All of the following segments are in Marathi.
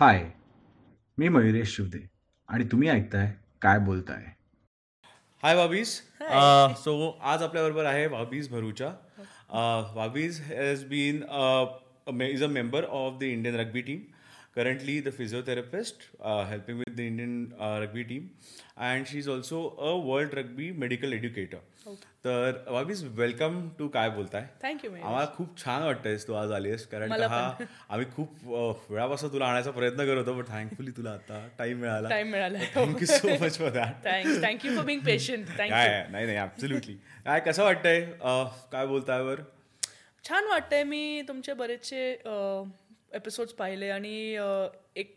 हाय मी मयुरेश शिवदे आणि तुम्ही ऐकताय काय बोलताय? हाय वाबीज. सो आज आपल्याबरोबर आहे Vabiz Bharucha. Vabiz has been is a member of the Indian rugby team currently the physiotherapist helping with the Indian rugby team and she is also a world rugby medical educator तर वाबीज वेलकम टू काय बोलताय थँक्यू आम्हाला खूप छान वाटतंयस तू आज आलीस कारण हा आम्ही खूप वेळापासून तुला आणायचा प्रयत्न करत होतो पण थँकफुली तुला आता टाइम मिळाला. टाइम मिळाला. Thank you so much for that thank you for being patient काय? नाही नाही ऍब्सोल्युटली काय कसं वाटतंय? काय बोलताय वर? छान वाटतंय मी तुमचे बरेचसे एपिसोड्स पाहिले आणि एक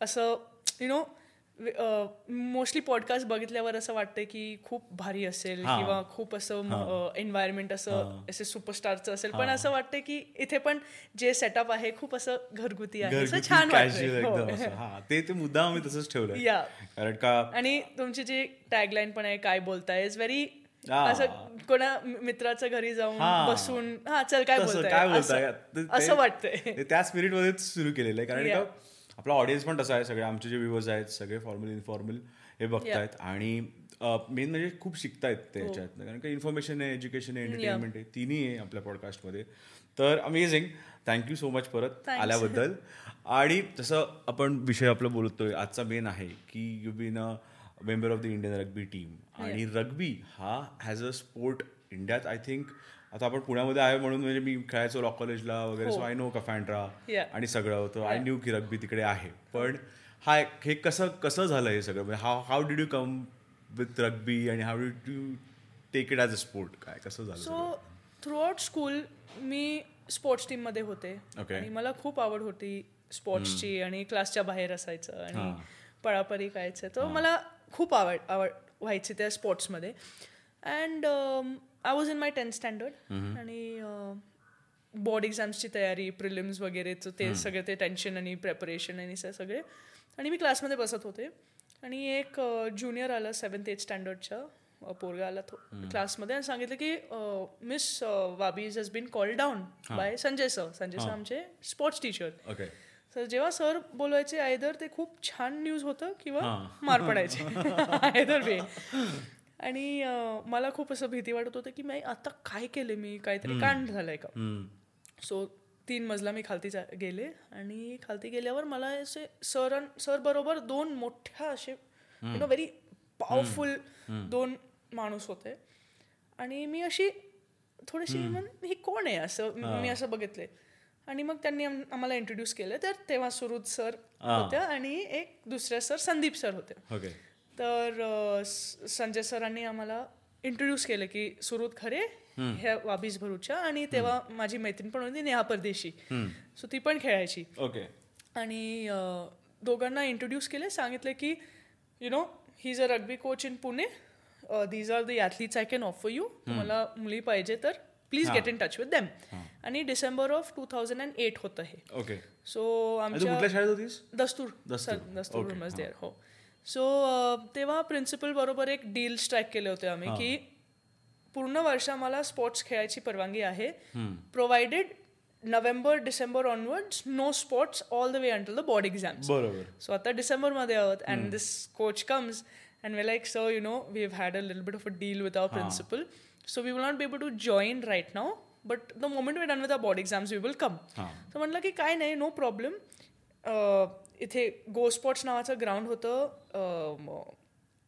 असं यु नो मोस्टली पॉडकास्ट बघितल्यावर असं वाटतंय की खूप भारी असेल. किंवा खूप असं एन्व्हायरमेंट असं असे सुपरस्टारचं असेल. पण असं वाटतंय की इथे पण जे सेटअप आहे खूप असं घरगुती आहे. असं छान हा. ते ते मुद्दा आम्ही तसंच ठेवलंय. या कारण का आणि तुमची जी टॅगलाईन पण आहे काय बोलताय इज व्हेरी. असं कोणा मित्राच्या घरी जाऊन हा. बसून हा चल काय बोलताय? काय असं- वाटतंय. त्या स्पिरिट मध्येच सुरू केलेलं आहे. कारण आपला ऑडियन्स पण तसा आहे. सगळे आमचे जे व्ह्युअर्स आहेत सगळे फॉर्मल इन्फॉर्मल हे बघतायत. आणि मेन म्हणजे खूप शिकतायत हो. ते याच्यात कारण का इन्फॉर्मेशन आहे एज्युकेशन आहे एंटरटेनमेंट आहे तिन्ही आहे आपल्या पॉडकास्टमध्ये. तर अमेझिंग. थँक्यू सो मच परत. आल्याबद्दल. आणि तसं आपण विषय आपलं बोलतोय आजचा मेन आहे की you been a member of the Indian rugby team आणि रग्बी हा हॅज अ स्पोर्ट इंडियात आय थिंक आता आपण पुण्यामध्ये आहे म्हणून म्हणजे मी खेळायचो लॉ कॉलेजला वगैरे सो आय नो कफॅन्ड्रा. आणि सगळं होतं. आय न्यू की रग्बी तिकडे आहे. पण हा हे कसं कसं झालं हे सगळं? म्हणजे how how did you come with rugby आणि how did you take it as a sport काय कसं झालं सो? थ्रू आउट स्कूल मी स्पोर्ट्स टीममध्ये होते. आणि मला खूप आवड होती स्पोर्ट्सची आणि क्लासच्या बाहेर असायचं आणि. पळापळी करायचं तर मला खूप आवड आवड व्हायची त्या स्पोर्ट्समध्ये. And I was in my tenth standard आणि बोर्ड एक्झाम्सची तयारी प्रिलिम्स वगैरेचं ते सगळे ते टेन्शन आणि प्रेपरेशन आणि से सगळे. आणि मी क्लासमध्ये बसत होते. आणि एक ज्युनियर आला सेवन्थ एथ स्टँडर्डच्या पोरगा आला तो क्लासमध्ये आणि सांगितलं की miss Vabiz has been call down by Sanjay sir Sanjay sir आमचे स्पोर्ट्स टीचर तर जेव्हा सर बोलवायचे आयदर ते खूप छान न्यूज होतं किंवा. मार पडायचे. आयदर वे आणि मला खूप असं भीती वाटत होतं की मी आता काय केले मी? काहीतरी कांड झालंय का? सो तीन मजला मी खालती गेले. आणि खालती गेल्यावर मला असे सर सर बरोबर दोन मोठ्या असे यु नो व्हेरी पॉवरफुल दोन माणूस होते. आणि मी अशी थोडीशी म्हण ही कोण आहे असं? मी असं बघितले आणि मग त्यांनी आम- आम्हाला इंट्रोड्यूस केलं. तर तेव्हा सुरुत सर होत्या आणि एक दुसऱ्या सर संदीप सर होते. तर संजय सरांनी आम्हाला इंट्रोड्यूस केलं की सुरुत खरे ह्या वाबीज भरूच्या आणि तेव्हा माझी मैत्रीण पण होती नेहा परदेशी. सो ती पण खेळायची. ओके. आणि दोघांना इंट्रोड्यूस केले सांगितले की you know he a rugby coach in Pune these are the athletes I can offer you तुम्हाला मुली पाहिजे तर please get in touch with them आणि December of two thousand and eight होतं हे. ओके सो आमच्या शाळेत होतीस? दस्तूर. दस्तूर. देअर हो. सो तेव्हा प्रिन्सिपल बरोबर एक डील स्ट्राईक केले होते आम्ही की पूर्ण वर्ष आम्हाला स्पोर्ट्स खेळायची परवानगी आहे. Provided November December onwards no sports all the way until the board exams बरोबर. सो आता डिसेंबरमध्ये आहोत and this coach comes and we like so you know we have had a little bit of a deal with our principal so we will not be able to join right now but the moment we done with our board exams we will come तर म्हटलं की काय नाही नो प्रॉब्लेम इथे गो स्पॉट्स नावाचं ग्राउंड होतं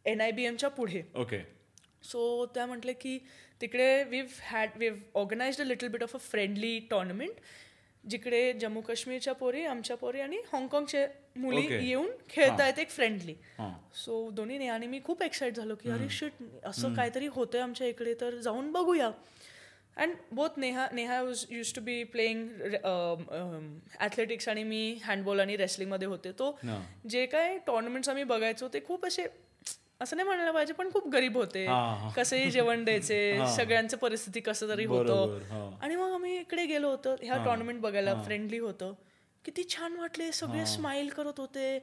एन आय बी एमच्या पुढे. ओके सो त्या म्हटलं की तिकडे we've had we've organized a little bit of a friendly tournament जिकडे जम्मू काश्मीरच्या पोरी आमच्या पोरी आणि हाँगकाँगचे मुली. येऊन खेळतायत एक फ्रेंडली सो दोन्ही आणि मी खूप एक्साइट झालो की अरे शिट असं काहीतरी होतंय आमच्या इकडे तर जाऊन बघूया. And both Neha Neha was use to be playing athletics आणि मी हँडबॉल आणि रेसलिंगमध्ये होते. तो. जे काय टुर्नामेंट्स आम्ही बघायचो ते खूप असे असं नाही म्हणायला पाहिजे पण खूप गरीब होते. कसेही जेवण द्यायचे सगळ्यांचं परिस्थिती कसं तरी होतं. आणि मग आम्ही इकडे गेलो होतो ह्या टुर्नामेंट बघायला फ्रेंडली होतं. किती छान वाटले सगळे स्माइल करत होते.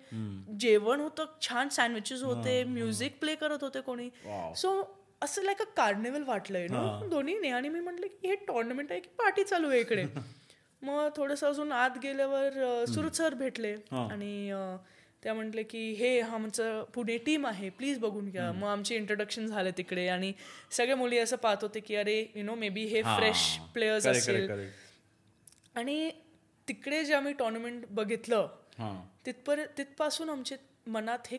जेवण होतं छान सँडविचेस होते म्युझिक प्ले करत होते कोणी. सो असं लाईक अ कार्निवल वाटलंय ना दोन्ही आणि मी म्हटलं की हे टुर्नामेंट आहे की पार्टी चालू आहे इकडे? मग थोडंसं अजून आत गेल्यावर सुरत सर भेटले आणि त्या म्हटले की हे आमचं पुणे टीम आहे प्लीज बघून घ्या. मग आमचे इंट्रोडक्शन झाले तिकडे आणि सगळ्या मुली असं पाहत होते की अरे यु नो मे बी हे. फ्रेश प्लेयर्स असेल आणि तिकडे जे आम्ही टुर्नामेंट बघितलं हां. तिथपर तिथपासून आमच्या मनात हे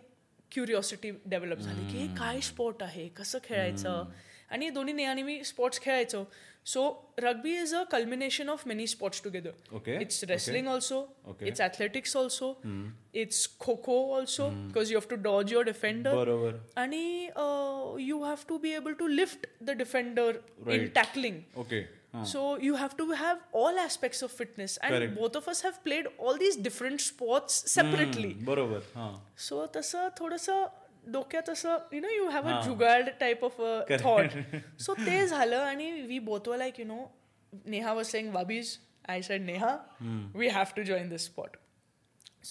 क्युरिओसिटी डेव्हलप झाली की हे काय स्पोर्ट आहे? कसं खेळायचं? आणि दोन्ही नेहाने मी स्पोर्ट्स खेळायचो. So rugby is a culmination of many sports together it's wrestling also. It's athletics also it's kho kho also because you have to dodge your defender आणि you have to be able to lift the defender in tackling okay So you have to have all aspects of fitness, and Correct. both of us have played all these different sports separately. बरोबर हां So तसं थोडंसं डोक्यात असं you know you have a jugaad type of a thought so ते झालं आणि we both were like you know Neha was saying Vabiz I said Neha we have to join this sport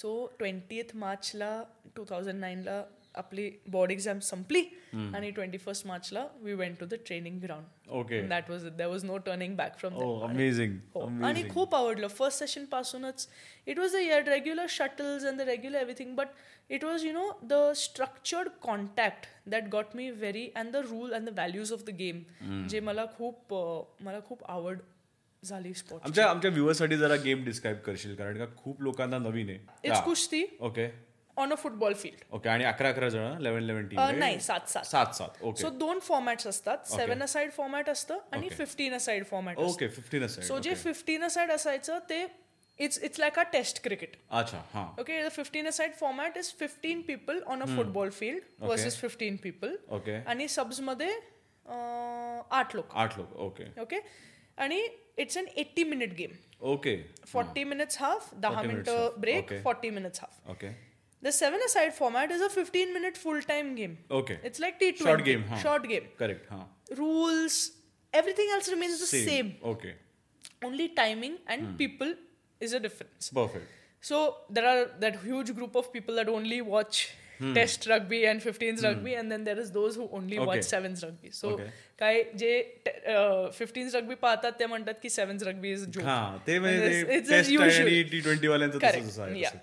so twentieth मार्चला टू थाउजंड नाईनला आपली बोर्ड एक्झाम संपली आणि ट्वेंटी फर्स्ट मार्चला we went to the training ground okay that was there was no turning back from amazing आणि खूप आवडलं. फर्स्ट सेशन पासूनच. It was the regular shuttles and the regular everything but it was you know the structured contact that got me very and the rule and the values of the game जे मला खूप अं, मला खूप आवड झाली स्पोर्ट आमच्या आमच्या व्ह्युअर्ससाठी जरा गेम डिस्क्राईब करशील कारण का खूप लोकांना नवीन इट्स आहे कुस्ती okay on a football field okay आणि अकरा अकरा जण इलेव्हन इलेव्हन टीम नाही सात सात. सात सात. ओके सो दोन फॉर्मॅट्स असतात. सेव्हन असाइड फॉर्मॅट असतं आणि fifteen aside format okay fifteen so जे फिफ्टीन असाइड असायचं ते it's it's like a test cricket अच्छा Okay, the 15 aside format is 15 people on a football field versus 15 people. Okay आणि subs मध्ये अं, आठ लोक. आठ लोक ओके ओके आणि it's an eighty minute game okay forty minutes half दहा 40 minutes मिनिटं half. Break Okay. Forty minutes half okay The seven a side format is a fifteen minute full time game okay it's like T Short game, huh. Short game correct हां rules everything else remains the same okay only timing and people is a difference perfect So there are that huge group of people that only watch Test rugby and 15s rugby, and then there is those who only Okay. watch sevens rugby. So Okay. काय जे फिफ्टीन्स रग्बी पाहतात ते म्हणतात की सेव्हन्स रग्बी इज जो हां ते म्हणजे It's टेस्ट usual. आणि टी ट्वेंटी वाल्यांचं Correct. तसंच आहे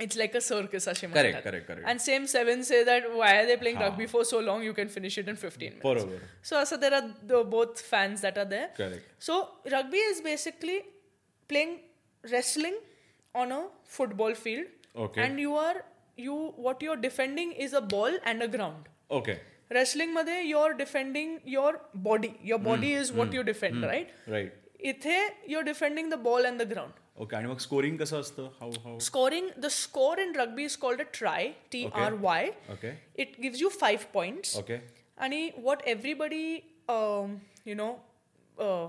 Yeah. तसंच. इट्स लाईक अ सर्कस असे Correct, correct, correct. And same seven say that why are they playing rugby for so long you can finish it in fifteen बरोबर So also there are both fans that are there. Correct. So rugby is basically playing wrestling on a football field. Okay. And you are you what you're defending is a ball and a ground. Okay Wrestling मध्ये you're defending your body. Your body is what you defend, right? Right इथे you're defending the ball and the ground. Okay आणि मग स्कोरिंग कसं असतं how how Scoring the score in rugby is called a try. T R Y. Okay It gives you five points. Okay आणि what everybody um, you know uh,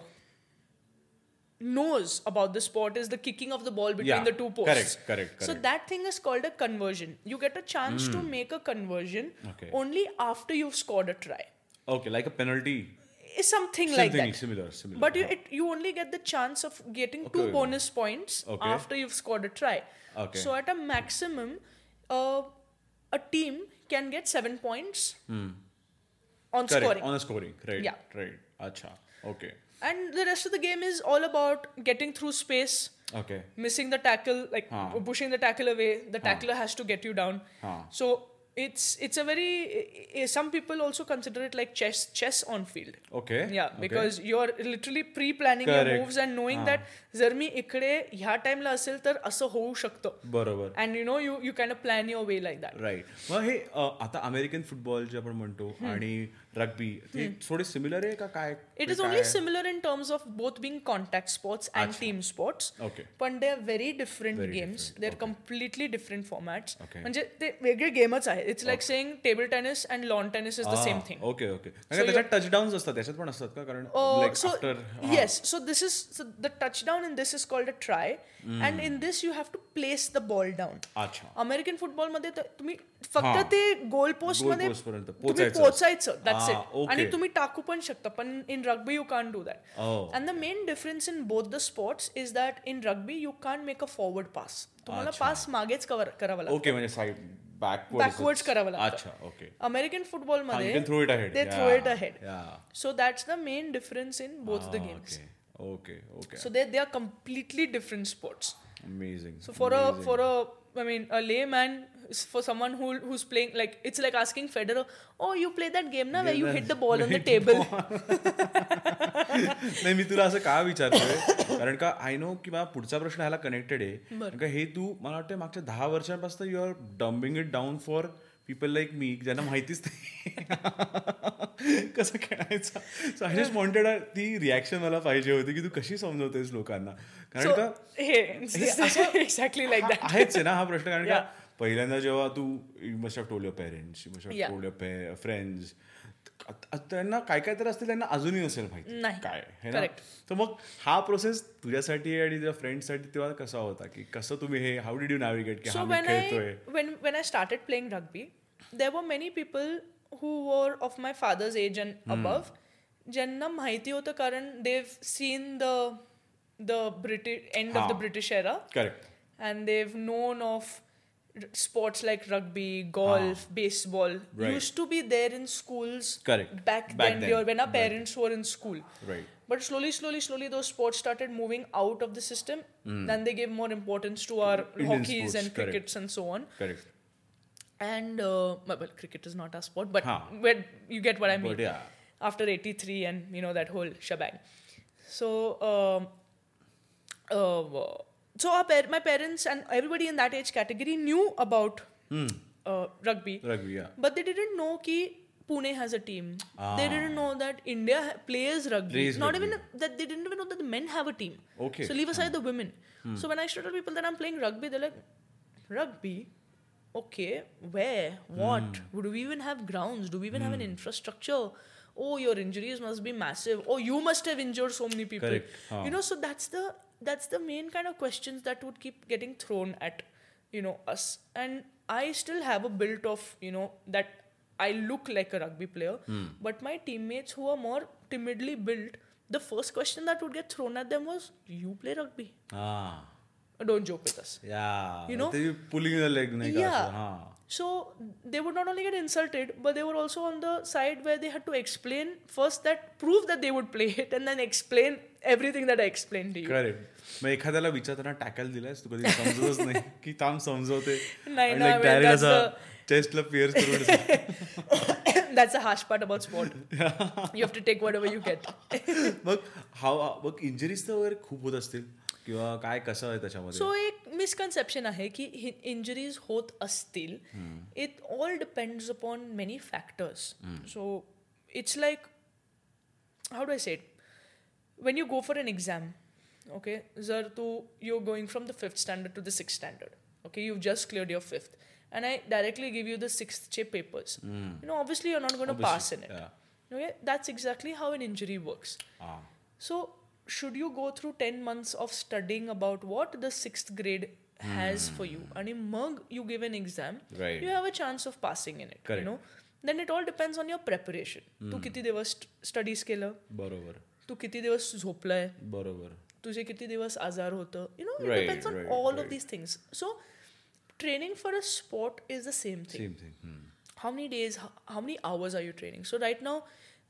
knows about the sport is the kicking of the ball between Yeah, the two posts correct, correct, so correct. Hmm. that thing is called a conversion you get a chance to make a conversion Okay. only after you've scored a try okay like a penalty something, something like that. Similar, similar. But you, it, you only get the chance of getting okay, two okay. bonus points okay. after you've scored a try. Okay. So at a maximum, uh, a team can get seven points hmm. on Correct. scoring. On scoring, right? Yeah. Right. Acha. Okay. And the rest of the game is all about getting through space. Okay. Missing the tackle, like huh. pushing the tackle away. The tackler huh. has to get you down. Huh. So it's it's a very some people also consider it like chess chess on field. Okay Yeah, because you're literally pre-planning your Correct. moves and knowing that जर मी इकडे ह्या टाइमला असेल तर असं होऊ शकतं बरोबर and you know you you can plan your way like that right मग हे आता अमेरिकन फुटबॉल जे आपण म्हणतो आणि रग्बी ते थोडे सिमिलर आहे का काय It is only similar in terms of both being contact sports and team sports. Okay. पण they are very different Very games they are completely different formats Okay. म्हणजे ते वेगळे गेमच आहे it's like saying table tennis and lawn tennis is the same thing okay okay त्याच्यात टचडाऊन असतात त्याच्यात पण असतात का कारण Uh, like so after- yes, so this is so the touchdown in this is called a try, and in this you have to place the ball down. अच्छा अमेरिकन फुटबॉल मध्ये तर तुम्ही फक्त हा. ते गोल पोस्ट Goal मध्ये post पर्यंत तुम्ही पोचायचं. पोचायचं दॅट्स हा, इट okay. आणि तुम्ही टाकू पण शकता पण in Rugby you can do that Oh. And the main difference in both the sports is that in rugby you can make a forward pass तुम्हाला पास मागेच कवर करावा लागतो ओके म्हणजे साईड बॅकवर्ड बॅकवर्ड्स करावं लागतं अच्छा ओके अमेरिकन फुटबॉल you मध्ये can throw it ahead. they Yeah. throw it ahead Yeah. so that's the main difference in both the games okay okay okay So they they are completely different amazing So for a for a I mean a layman for someone who who's playing like it's like asking Federer, oh you play that game now where you hit the ball on the table. नाही मी तुला असं का विचारतोय कारण का आय नो की मला पुढचा प्रश्न ह्याला कनेक्टेड आहे कारण का हे तू मला वाटतं मागच्या दहा वर्षांपासून you are dumbing it down for people like me ज्यांना माहितीच नाही कसं खेळायचं? सो आय जस्ट वॉन्टेड ती रिॲक्शन मला पाहिजे होती की तू कशी समजवतेस लोकांना? कारण का exactly like that. आहेच आहे ना हा प्रश्न कारण का पहिल्यांदा जेव्हा तू you must have told your parents you must have. Told your friends त्यांना काय काय तर असते त्यांना अजूनही नसेल माहिती. नाही. काय? है ना. तर मग हा प्रोसेस तुझ्यासाठी आणि तुझ्या फ्रेंडसाठी तेव्हा कसा होता? की कसं तुम्ही हे हाऊ डिड यू नॅव्हिगेट की हा खेळतोय? when I started playing rugby, there were many people who were of my father's age and above. ज्यांना माहिती होतं कारण they've seen the the British end of the हा. British era correct and they've known of r- sports like rugby, golf, baseball Right. used to be there in schools Correct. back, Back then, then. dear, when our parents were in school. Right But slowly, slowly, slowly, those sports started moving out of the system. Then they gave more importance to our Indian hockeys sports, and correct. crickets and so on. Correct and uh, well, cricket is not our sport, but huh. when you get what I mean. But yeah. After '83 and you know that whole shebang, so. Um, uh, so our par- my parents and everybody in that age category knew about hmm. uh, rugby. Rugby, yeah. But they didn't know that Pune has a team. Ah. They didn't know that India plays rugby. Plays Not rugby. even that they didn't even know that the men have a team. Okay. So leave aside hmm. the women. Hmm. So when I show tell people that I'm playing rugby, they're like, rugby. Okay, where? What? Hmm. Do we even have grounds? Do we even have an hmm. infrastructure? Oh, your injuries must be massive. Oh, you must have injured so many people. Correct. Huh. You know, so that's the that's the main kind of questions that would keep getting thrown at you know us and i still have a built of you know that i look like a rugby player hmm. but my teammates who are more timidly built the first question that would get thrown at them was you play rugby हा don't joke with us या You know? द लेग नाही का Yeah. हा So they would not only get insulted, but they were also on the side where they had to explain first that prove that they would play it and then explain everything that I explained to you. Correct मग एखाद्याला विचारताना टॅकल दिलायस तू कधी समजतच नाही की थांब समजवते नाही ना, डायरेक्ट असा चेस्टला पिअर्स करून That's the harsh part about sport. you have to take whatever you get. मग हा मग इंजरीज तर वगैरे खूप होत असतील किंवा काय कसं आहे त्याच्यामध्ये? सो एक मिसकन्सेप्शन आहे की इंजरीज होत असतील. It all depends upon many factors so it's like how do I set when you go for an exam okay जर तू you going from the fifth standard to the six standard okay you just cleared your fifth and I directly give you the सिक्स्थचे papers you know obviously you're not gone pass in it yeah. Okay, that's exactly how an injury works. हा So, should you go through 10 months of studying about what the sixth grade has for you? And in Mug, you give an exam, Right. you have a chance of passing in it. Correct. You know? Then it all depends on your preparation. तू किती दिवस स्टडीज केलं बरोबर तू किती दिवस झोपलाय बरोबर तुझे किती दिवस आजार होतं you know it Right, depends on right, all of right. These things so training for a sport is the same thing same thing how many days how, how many hours are you training so right now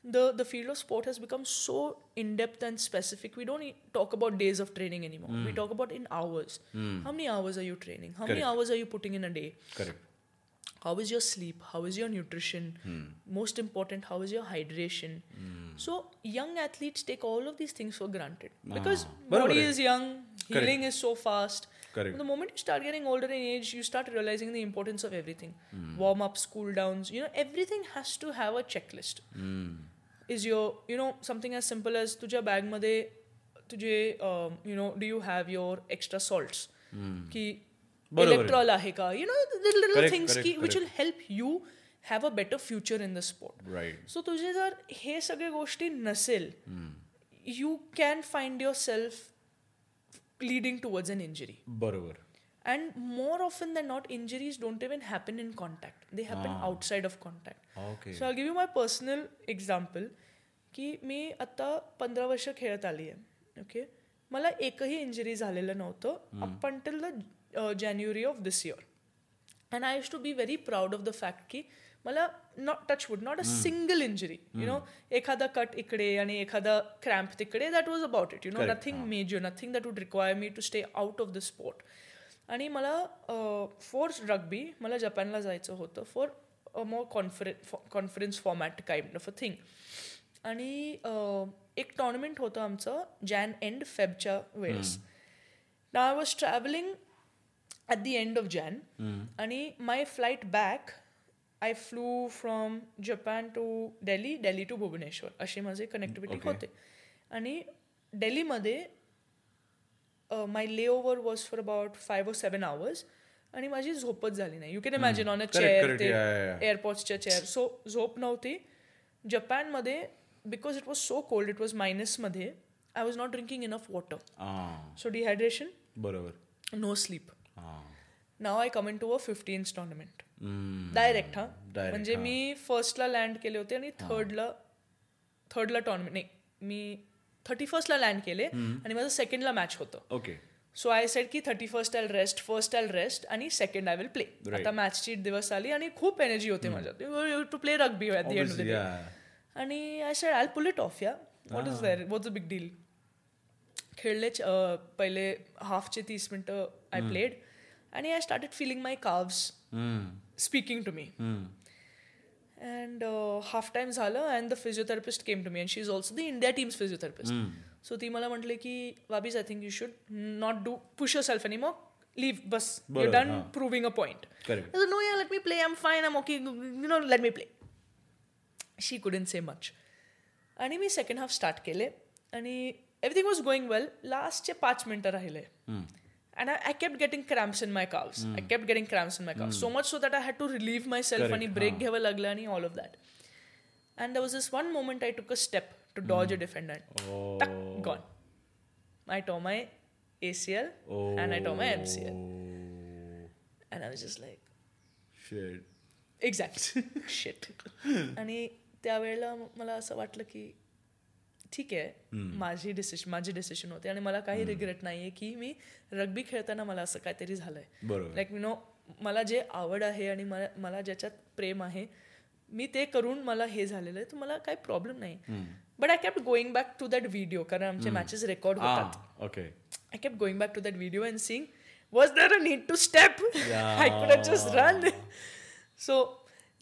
the the field of sport has become so in depth and specific. We don't talk about days of training anymore. Mm. We hmm. talk about in hours. Mm. How many hours are you training? How Correct. many hours are you putting in a day? Correct. How is your sleep? How is your nutrition? Mm. Most important, how is your hydration? Hmm. So young athletes take all of these things for granted ah. because body is young, Correct. healing is so fast. Correct. The moment you start getting older in age, you start realizing the importance of everything. Hmm. Warm ups, cool downs, you know, everything has to have a checklist is your you know something as simple as तुझ्या bag मध्ये तुझे um, you know do you have your extra salts की बरोबर आहे. electrol आहे का you know the little Correct, things correct, की which correct. will help you have a better future in the sport right so तुझे जर हे सगळे गोष्टी नसेल you can find yourself leading towards an injury बरोबर and more often than not injuries don't even happen in contact they happen outside of contact okay so I give you my personal example की मी आत्ता पंधरा वर्ष खेळत आली आहे. ओके मला एकही इंजरी झालेलं नव्हतं up until the January of this year and I use to be very proud of the fact की मला not touchwood not a single injury you know एखादा कट इकडे आणि एखादा क्रॅम्प तिकडे that was about it you know nothing major nothing that would require me to stay out of the sport आणि मला फॉर रग्बी मला जपानला जायचं होतं for a more conference conference format kind of a thing आणि एक टॉर्नामेंट होतं आमचं जॅन एंड फेबच्या वेळेस. ना I was travelling at the end of Jan आणि my flight back I flew from Japan to Delhi Delhi to Bhubaneswar असे माझे कनेक्टिव्हिटी. होते. आणि डेलीमध्ये my layover was for about five or seven hours आणि माझी झोपच झाली नाही. You can imagine on a chair. ते. एअरपोर्ट्सच्या चेअर सो झोप नव्हती. जपानमध्ये because it was so cold it was मायनसमध्ये I was not drinking enough water so dehydration बरोबर no sleep now I come into a fifteens tournament. Direct हा म्हणजे मी फर्स्टला लँड केले होते आणि थर्डला थर्डला टुर्नामेंट नाही मी थर्टी फर्स्टला लँड केले आणि माझं सेकंडला मॅच होतं ओके सो आय सेड की thirty first I rest first I rest आणि सेकंड आय विल प्ले. आता मॅचची दिवस आली आणि खूप एनर्जी होते माझ्यात to play rugby at the end Off the Obviously, day yeah. आणि I said I pull it off yeah what is there what a big deal खेळले अं, पहिले हाफचे तीस मिनटं आय प्लेड आणि I started feeling my calves hmm. Speaking to me hmm. And half time झालं and the physiotherapist came to me and she is also the India team's physiotherapist so ती मला म्हटले की वाबीज I think you should not do push yourself आणि मग लिव्ह बस यू बरोबर, डन हां. Proving a point Correct. No yeah let me play I am fine I okay you know let me play she couldn't say much आणि मी सेकंड हाफ स्टार्ट केले आणि एव्हरीथिंग वॉज गोईंग वेल लास्टचे पाच मिनटं राहिले And I, I kept getting cramps in my calves. I kept getting cramps in my calves. So much so that I had to relieve myself Correct, आणि break घ्यावं लागलं आणि all of that. And there was this one moment I took a step to dodge a defender. Oh. Tuck, gone. I tore my ACL and I tore my MCL. And I was just like, Shit. Exact shit आणि त्यावेळेला मला असं वाटलं की ठीक आहे. माझी डिसिशन माझे डिसिशन होते आणि मला काही रिग्रेट नाहीये की मी रग्बी खेळताना मला असं काहीतरी झालंय. लाईक यु नो मला जे आवड आहे आणि मला मला ज्याच्यात प्रेम आहे मी ते करून मला हे झालेलं आहे तर मला काही प्रॉब्लेम नाही. But I kept going back to that video कारण आमचे मॅचेस रेकॉर्ड होतात. Ah, okay. I kept going back to that video and seeing, was there a need to step? I could have just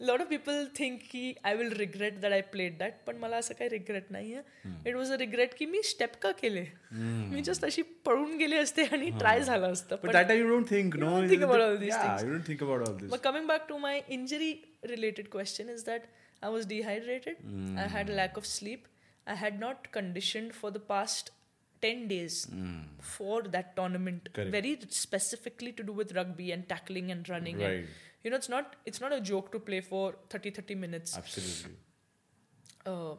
run. so, a lot of people think की I will regret that I played that, पण मला असं काही रिग्रेट नाही आहे इट वॉज अ रिग्रेट की मी स्टेप का केले मी जस्ट अशी पळून गेले असते आणि ट्राय झालं असतं But पण that time you don't think, no? don't think about all these yeah, things. you don't think about all this. But coming back to my injury related question is that I was dehydrated. I had a lack of sleep. I had not conditioned for the past 10 days for that tournament. Correct. Very specifically to do with rugby and tackling and running. Right. And, you know, it's not it's not a joke to play for 30 30 minutes. Absolutely. Uh,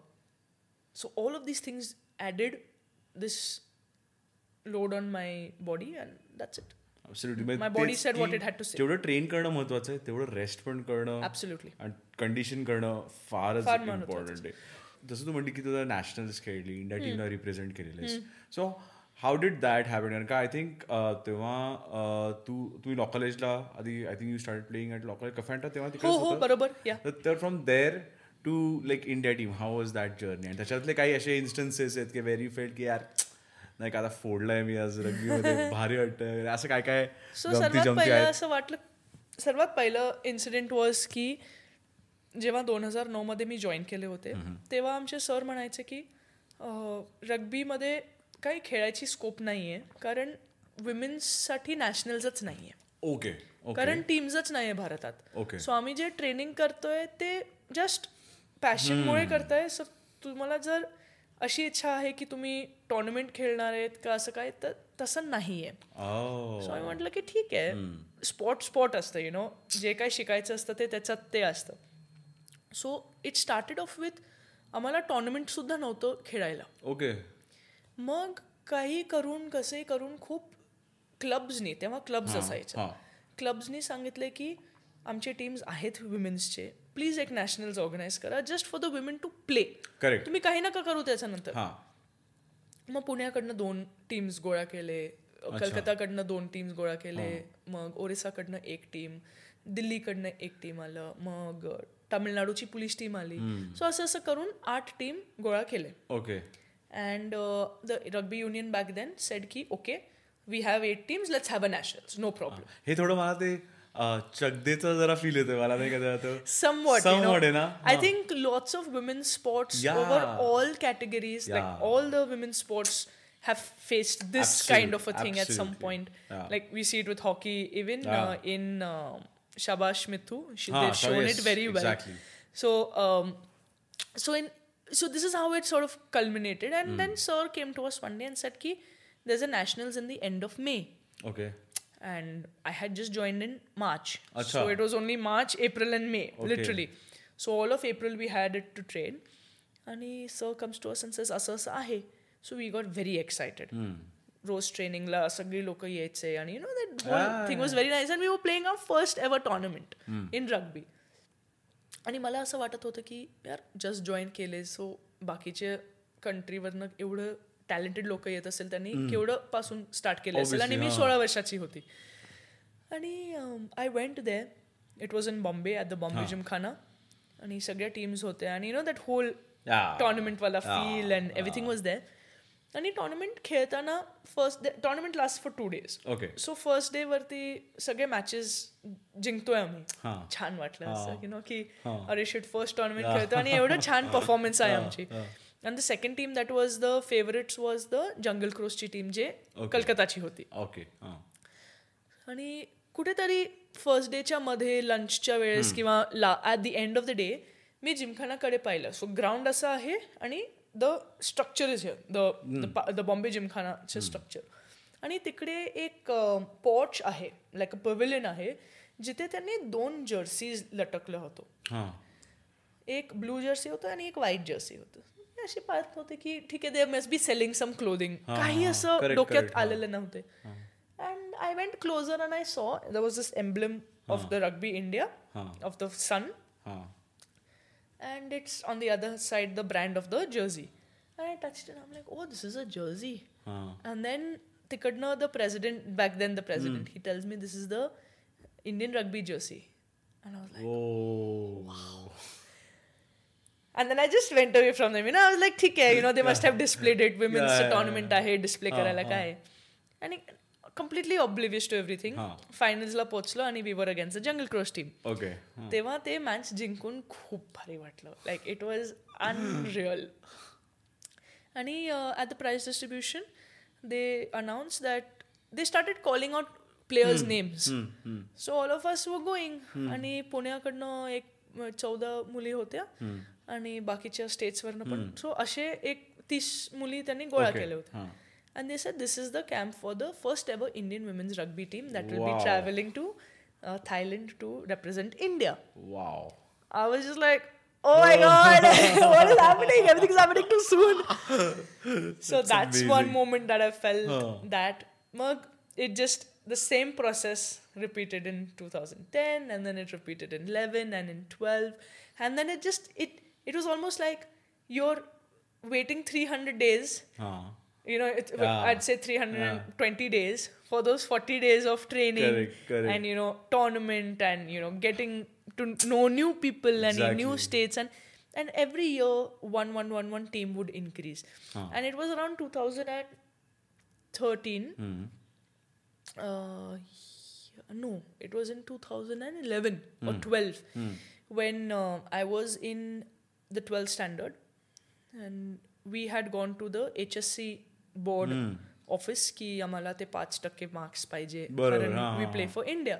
so all of these things added this load on my body and that's it. Absolutely. म्हणजे My body तेच said what की it had to say. जेवढं ट्रेन करणं महत्वाचं आहे तेवढं रेस्ट पण करणं Absolutely. आणि कंडिशन करणं फारच फार महत्वाचं इम्पॉर्टंट आहे जसं तू म्हणली की तुझं नॅशनल्स खेळली इंडिया टीमला रिप्रेझेंट केलेलं आहेस so how did that happen कारण का आय थिंक तेव्हा अं, तू तुम्ही लॉ कॉलेजला आधी I think you start playing at law college कफॅन्टा तेव्हा हो तिकडे हो बरोबर या तर from there to like India team how was that journey आणि त्याच्यातले काही असे इन्स्टन्सेस आहेत की व्हेरी फेल्ड की यार नाही का आता फोडलाय मी आज रग्बीमध्ये भारी वाटतं असं काय काय सो सर्वात पहिलं असं वाटलं सर्वात पहिलं इन्सिडेंट वॉज की जेव्हा दोन हजार नऊमध्ये मी जॉईन केले होते तेव्हा आमचे सर म्हणायचे की रग्बीमध्ये काही खेळायची स्कोप नाही आहे कारण विमेन्ससाठी नॅशनल्सच नाही आहे ओके ओके कारण टीम्सच नाही आहे भारतात. ओके सो आम्ही जे ट्रेनिंग करतोय ते जस्ट पॅशनमुळे करताय. सो तुम्हाला जर अशी इच्छा आहे की तुम्ही टोर्नामेंट खेळणार आहेत का असं काय तर तसं नाही आहे Oh. सो मी म्हटलं की ठीक आहे. स्पॉट स्पॉट असतं यु नो जे काय शिकायचं असतं ते त्याच्यात ते असतं. So it started off with आम्हाला टोर्नामेंट सुद्धा नव्हतं खेळायला. ओके मग काही करून कसे करून खूप क्लब्सनी तेव्हा क्लब्स असायचे. क्लब्सनी सांगितले की आमचे टीम्स आहेत विमेन्सचे प्लीज एक नॅशनल्स ऑर्गनाईज करा just for the women to play correct तुम्ही काही नका करू त्याच्यानंतर. मग पुण्याकडनं दोन टीम्स गोळा केले कलकत्ताकडनं दोन टीम्स गोळा केले मग ओरिसाकडनं एक टीम दिल्लीकडनं एक टीम आलं मग तामिळनाडूची पोलीस टीम आली. सो असं असं करून आठ टीम गोळा केले. Okay And the rugby union back then said की okay we have eight teams let's have a nationals no problem हे थोडं मला ते अं, चकदेचं जरा फील येतं मला नाही का ते आता somewhat, you know. Somewhat आहे ना I think lots of women's sports Yeah. over all categories, like Yeah. all the women's sports have faced this kind of a thing at some Absolutely. point. Yeah. Like we see it with hockey, even Yeah. uh, in uh, Shabash Mithu, she, Ah, they've so shown yes, it very well. exactly. So, um, so in so this is how it sort of culminated, and Hmm. then Sir came to us one day and said, "Ki there's a nationals in the end of May." Okay and I had just joined in March. Acha. So it was only March, April, and May, Okay. literally. So all of April we had it to train. And he sir comes to us and says, असं असं आहे. So we got very excited. रोज ट्रेनिंगला सगळी लोक यायचे आणि you know that whole thing was very nice and we were playing our first ever tournament in rugby आणि मला असं वाटत होतं की यार जस्ट जॉईन केले सो बाकीचे कंट्रीवरनं एवढं टॅलेंटेड लोक येत असेल त्यांनी केवढं पासून स्टार्ट केलं असेल. आणि मी सोळा वर्षाची होती. आणि I went there it was in Bombay at the Bombay Gymkhana आणि सगळ्या टीम्स होत्या. आणि you know that whole. टॉर्नामेंटवाला feel and everything was there आणि टॉर्नामेंट खेळताना first day tournament last for two days okay so first day वरती सगळे मॅचेस जिंकतोय आम्ही. छान वाटलं असं की नो की. अरे शिट फर्स्ट टॉर्नामेंट खेळतो आणि एवढं छान परफॉर्मन्स आहे आमची. आणि the second team that was the favourites was the Jungle क्रोसची team जे कलकत्ताची होती. ओके आणि कुठेतरी फर्स्ट डेच्या मध्ये लंचच्या वेळेस किंवा ला at the end of the day मी जिमखानाकडे पाहिलं. सो ग्राउंड असं आहे आणि the structure is here the the Bombay जिमखानाचे structure आणि तिकडे एक पॉच आहे लाईक अ पवेलियन आहे जिथे त्यांनी दोन जर्सीज लटकलं होतं. हां. एक ब्लू जर्सी होतं आणि एक व्हाईट जर्सी होतं. अशी पाहत होते की ठीक आहे they must be selling some clothing काही असं डोक्यात. आलेलं नव्हते. And I went closer and I saw the was this emblem of the Rugby India. Of the sun and it's on the other side the brand of the jersey. And I touched it. I'm like, oh, this is a jersey. हां And then Tikadna, the president, back then the president, he tells me this is the Indian rugby jersey. And I was like, O and then I just went away from them. You know, I was like, ठीक है, you know, they must have displayed it. Women's Yeah, yeah, tournament आहे, display करायला काय. आणि Completely oblivious to everything. हा. Finals ला पोहोचलो आणि we were against the Jungle Cross team. Okay तेव्हा ते मॅच जिंकून खूप भारी वाटलं. लाईक इट वॉज अनरिअल आणि at the prize distribution they announce that they started calling out players' names so all of us were going आणि पुण्याकडनं एक चौदा मुली होत्या. आणि बाकीच्या स्टेट्सवरनं पण. सो असे एक तीस मुली त्यांनी गोळा. केल्या होत्या. and they said this is the camp for the first ever Indian women's rugby team that will wow. be traveling to uh, Thailand to represent India. Wow. I was just like, oh my god, what is happening? Everything's happening too soon. so that's, that's one moment that I felt huh. that Merg, it just the same process repeated in 2010 and then it repeated in 11 and in 12 and then it just it it was almost like you're waiting 300 days uh you know it, Yeah. i'd say 320 days for those 40 days of training Correct, correct. and you know tournament and you know getting to know new people and in new states and and every year one one one one team would increase. And it was around 2013 Hmm. uh, no it was in 2011 or 12 when uh, i was in the 12th standard and we had gone to the hsc board office की आम्हाला ते पाच टक्के मार्क्स पाहिजे कारण हां, वी हां, play for India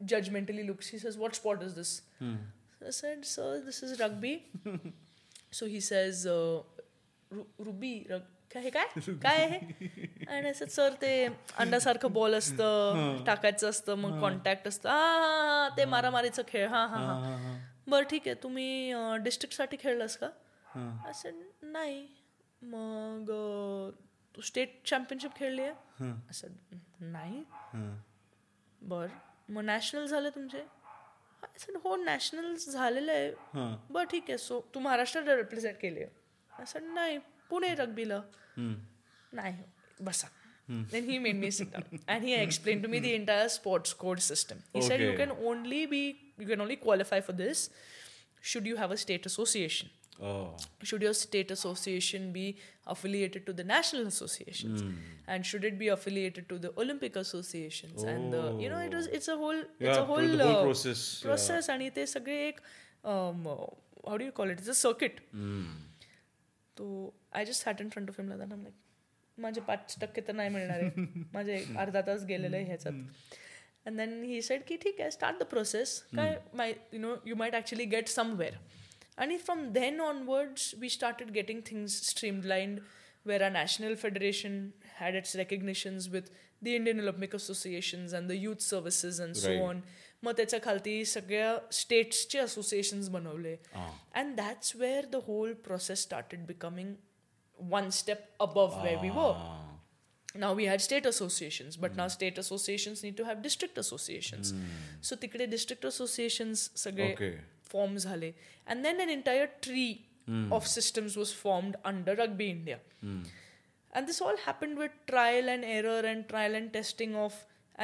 judgmentally looks he says what sport is this? I said sir this is rugby. So he says uh, Ru- ruby rug- काय हे काय काय आहे आणि असं सर ते अंडासारखं बॉल असतं टाकायचं असतं मग कॉन्टॅक्ट असतं हा हा हा ते मारामारीचा खेळ हा हा हा बरं ठीक आहे तुम्ही डिस्ट्रिक्टसाठी खेळलास का असं नाही मग तू स्टेट चॅम्पियनशिप खेळली आहे असं नाही बर मग नॅशनल झाले तुमचे असं हो नॅशनल झालेलं आहे बरं ठीक आहे सो तू महाराष्ट्राला रिप्रेझेंट केली असं नाही पुणे रग्बीला नाही बसा then he made me sit down and he explained to me the entire sports code system he said you Okay. can only be you can only qualify for this should you have a state association Oh. should your state association be affiliated to the national associations Hmm. and should it be affiliated to the olympic associations and the you know it was it's a whole it's Yeah, a whole, the whole uh, process, yeah. process आणि ते सगळे एक um, how do you call it it's a circuit Hmm. तो I just sat in front of him like like माझे पाच टक्के तर नाही मिळणार आहे माझे अर्धा तास गेलेलं आहे ह्याच्यात अँड देन ही सेड की ठीक आहे स्टार्ट द प्रोसेस काय my you know you might actually get somewhere आणि from then onwards we started getting things streamlined where our national federation had its recognitions with the Indian Olympic associations and the youth services and so Right. On मग त्याच्या खालती सगळ्या स्टेट्सचे असोसिएशन्स बनवले and that's where the whole process started becoming one step above where we were. Now we had state associations, but now state associations need to have district associations. So tikde district associations sagre Okay. form झाले. And then an entire tree of systems was formed under Rugby India. And this all happened with trial and error and trial and testing of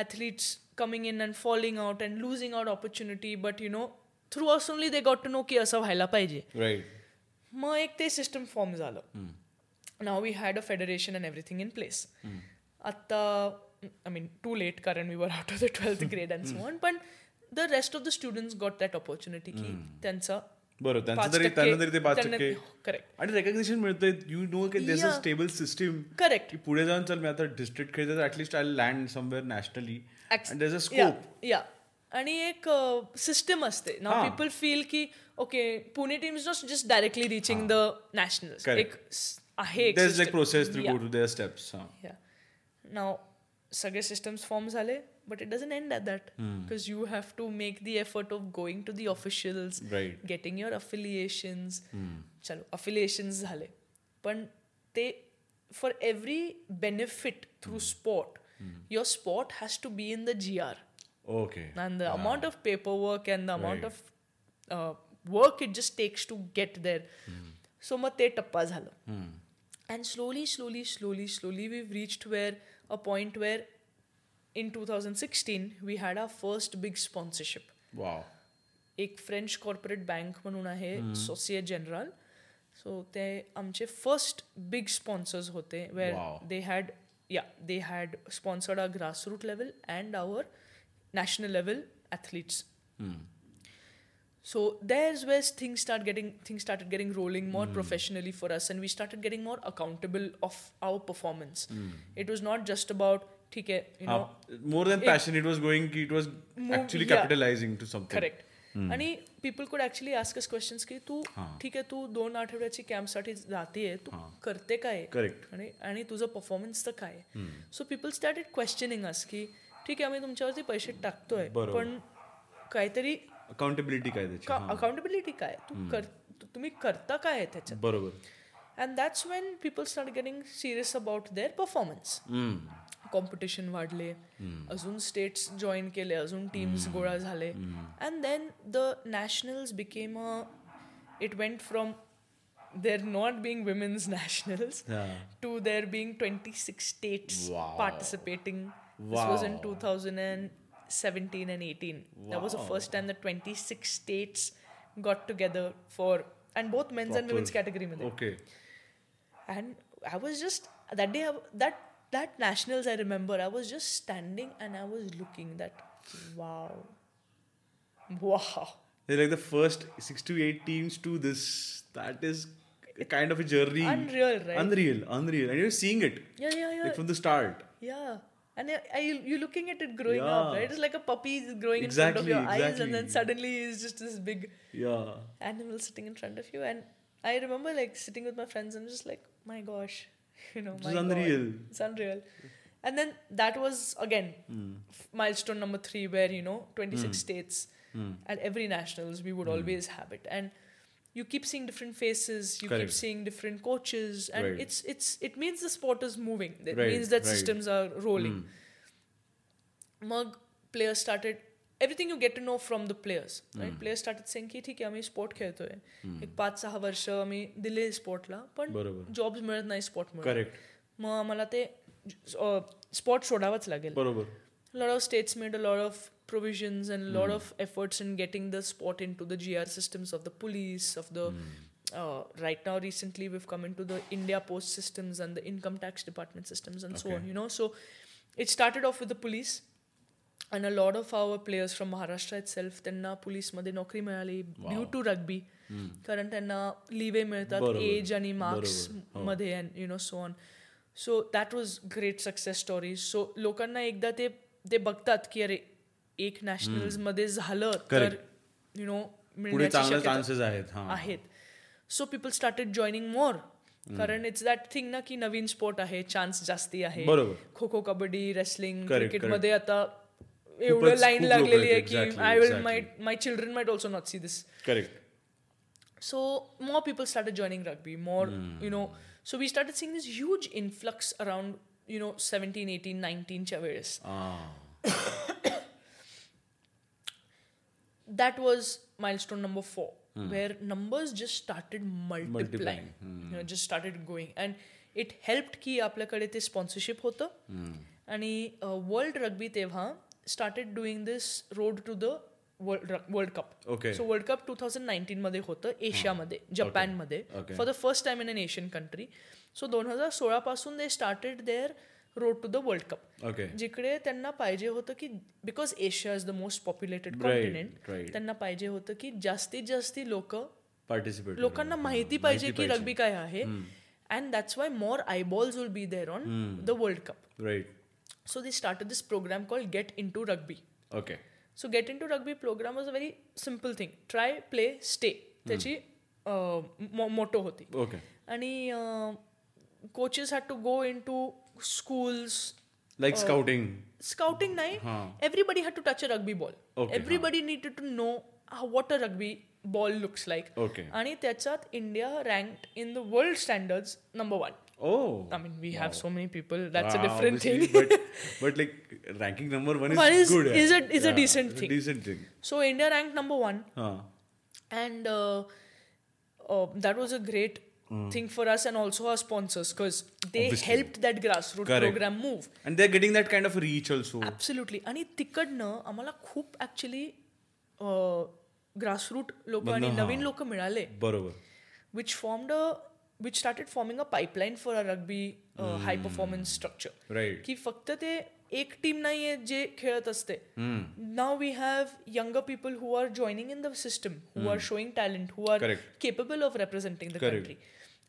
athletes coming in and falling out and losing out opportunity. But you know, through us only they got to know की असं व्हायला पाहिजे. Right. मग एक ते सिस्टम फॉर्म झालं नाव we had a federation and everything in place आत्ता आय मीन टू लेट कारण we were out of the twelfth grade and so on पण the rest of the students got that opportunity की त्यांचा बरोबर त्यांचं तरी त्यांना तरी ते पाच टक्के करेक्ट आणि रेकग्नेशन मिळतंय. यू नो की there's a. Stable system correct की पुढे जाऊन चल मी आता डिस्ट्रिक्ट खेळतो तर at least I land somewhere nationally and there's a scope या आणि एक सिस्टम असते. ना हा. पीपल फील की okay Pune team is not just directly reaching the Correct. एक आहे. Process through. Go to their steps हां. Now, सगळे systems फॉर्म झाले. but it doesn't end at that because you have to make the effort of going to the officials Right. getting your affiliations चलो affiliations झाले पण ते for every benefit through sport your sport has to be in the GR okay and the amount of paperwork and the amount Right. of uh, work it just takes to get there so मग ते टप्पा झालं and slowly slowly slowly slowly we've reached where a point where in 2016 we had our first big sponsorship wow एक फ्रेंच कॉर्पोरेट बँक म्हणून आहे सोसिएट जनरल सो ते आमचे फर्स्ट बिग स्पॉन्सर्स होते वेर Wow. They had yeah they had sponsored a grassroot level and our national level athletes So there's where things start getting things started getting rolling more professionally for us, and we started getting more accountable of our performance. It was not just about ठीक है know more than passion it was going की it was actually yeah. Capitalising to something correct आणि people could actually ask us questions की तू ठीक आहे तू दोन आठवड्याची कॅम्पसाठी जातीये तू करते काय Correct. आणि तुझं परफॉर्मन्स तर काय so people started questioning us की ठीक आहे आम्ही तुमच्यावरती पैसे टाकतोय. पण काहीतरी अकाउंटेबिलिटी काय. अकाउंटेबिलिटी काय तू कर तुम्ही करता काय आहे त्याच्यात? बरोबर. And that's when people start getting serious about their performance competition वाढले अजून स्टेट्स जॉईन केले अजून टीम्स गोळा झाले and then the nationals became a it went from there not being women's nationals Yeah. to there being 26 states Wow. participating. This was in 2017 and 18. That was the first time that 26 states got together for, and both men's and women's category. मध्ये. Okay And I was just, that day, I- that, that nationals I remember, I was just standing and I was looking that, wow. Wow. They're like the first six to eight teams to this. That is kind of a journey. Unreal, right? Unreal, unreal. And you're seeing it Yeah, yeah, yeah. like from the start. Yeah. And I, I, you're looking at it growing up, right? It's like a puppy is growing in front of Exactly, your eyes, and then suddenly it's just this big Yeah. animal sitting in front of you. And I remember like sitting with my friends and just like, my gosh, you know, It my was God. unreal. It's unreal. And then that was again Hmm. f- milestone number three, where you know, 26 states Hmm. at every nationals, we would always have it. And you keep seeing different faces, you Correct. keep seeing different coaches, and Right. it's it's it means the sport is moving. It Right, means that right. systems are rolling. Mug players started everything you get to know from the players right players started saying की ठीक आहे आम्ही स्पोर्ट खेळतोय एक पाच सहा वर्ष आम्ही दिले स्पोर्टला पण बरोबर. जॉब्स मिळत नाही स्पोर्टमुळे Correct. मग आम्हाला ते स्पॉट सोडावाच लागेल बरोबर a lot of states made a lot of provisions and a lot of efforts in getting the sport into the GR systems of the police, of the. Uh, right now, recently, we've come into the India Post systems and the income tax department systems and so Okay. on, you know. So it started off with the police. And a lot of our players from Maharashtra itself, त्यांना पोलीसमध्ये नोकरी मिळाली ड्यू टू रग्बी कारण त्यांना लिवे मिळतात. एज आणि मार्क्समध्ये and you know so on so that was great success story so लोकांना एकदा ते ते बघतात की अरे एक नॅशनल्समध्ये झालं तर. यु नो चान्सेस आहेत हा. आहेत. So people started joining more कारण इट्स दॅट थिंग ना की नवीन स्पोर्ट आहे चान्स जास्ती आहे. खो खो कबड्डी रेसलिंग Correct, क्रिकेटमध्ये आता एवढं खूपच- लाईन खूप लागलेली लोकं आहे आहेत, की exactly, I will exactly. My my children might also not see this correct so more people started joining rugby more you know so we started seeing this huge influx around you know 17 18 19 च्या वेळेस that was milestone number four where numbers just started multiplying, Multiplying. You know, just started going and it helped की आपल्याकडे ते स्पॉन्सरशिप होतं आणि वर्ल्ड रग्बी तेव्हा started doing this road to the World Cup Okay. So World Cup two thousand nineteen मध्ये होतं एशियामध्ये जपानमध्ये. For the first time in an Asian country so दोन हजार सोळा पासून they started their road to the World Cup okay जिकडे त्यांना पाहिजे होतं की because Asia is the most populated continent. त्यांना पाहिजे होतं की जास्तीत जास्ती लोक पार्टिसिपेट लोकांना माहिती पाहिजे की रग्बी काय आहे. And that's why more eyeballs will be there on the World Cup right so they started this programme call get into rugby okay so get into rugby programme was a very simple thing try play stay त्याची मोटो होती. ओके आणि coaches had to go into schools like scouting scouting. नाही. everybody had to touch a rugby ball. Okay, everybody needed to know how, what a rugby ball looks like. Okay. आणि त्याच्यात India ranked in the world standards number one Oh I mean, we have so many people. That's a different thing. but but like ranking number one is One is- good. is yeah. a- is a Yeah, decent thing. Decent thing. so India ranked number one, हाँ and uh, uh, that was a great Hmm. thing for us and also our sponsors because they helped that grassroots Correct. program move. and they're getting that kind of reach also. Absolutely आणि तिकडनं आम्हाला खूप ॲक्च्युली ग्रासरूट लोक आणि मधनं, नवीन हा. लोक मिळाले बरोबर which formed a which started forming a pipeline for a rugby high performance structure की फक्त ते एक टीम नाही आहे जे खेळत असते now we have younger people who are joining in the system who are showing talent who are capable of representing the country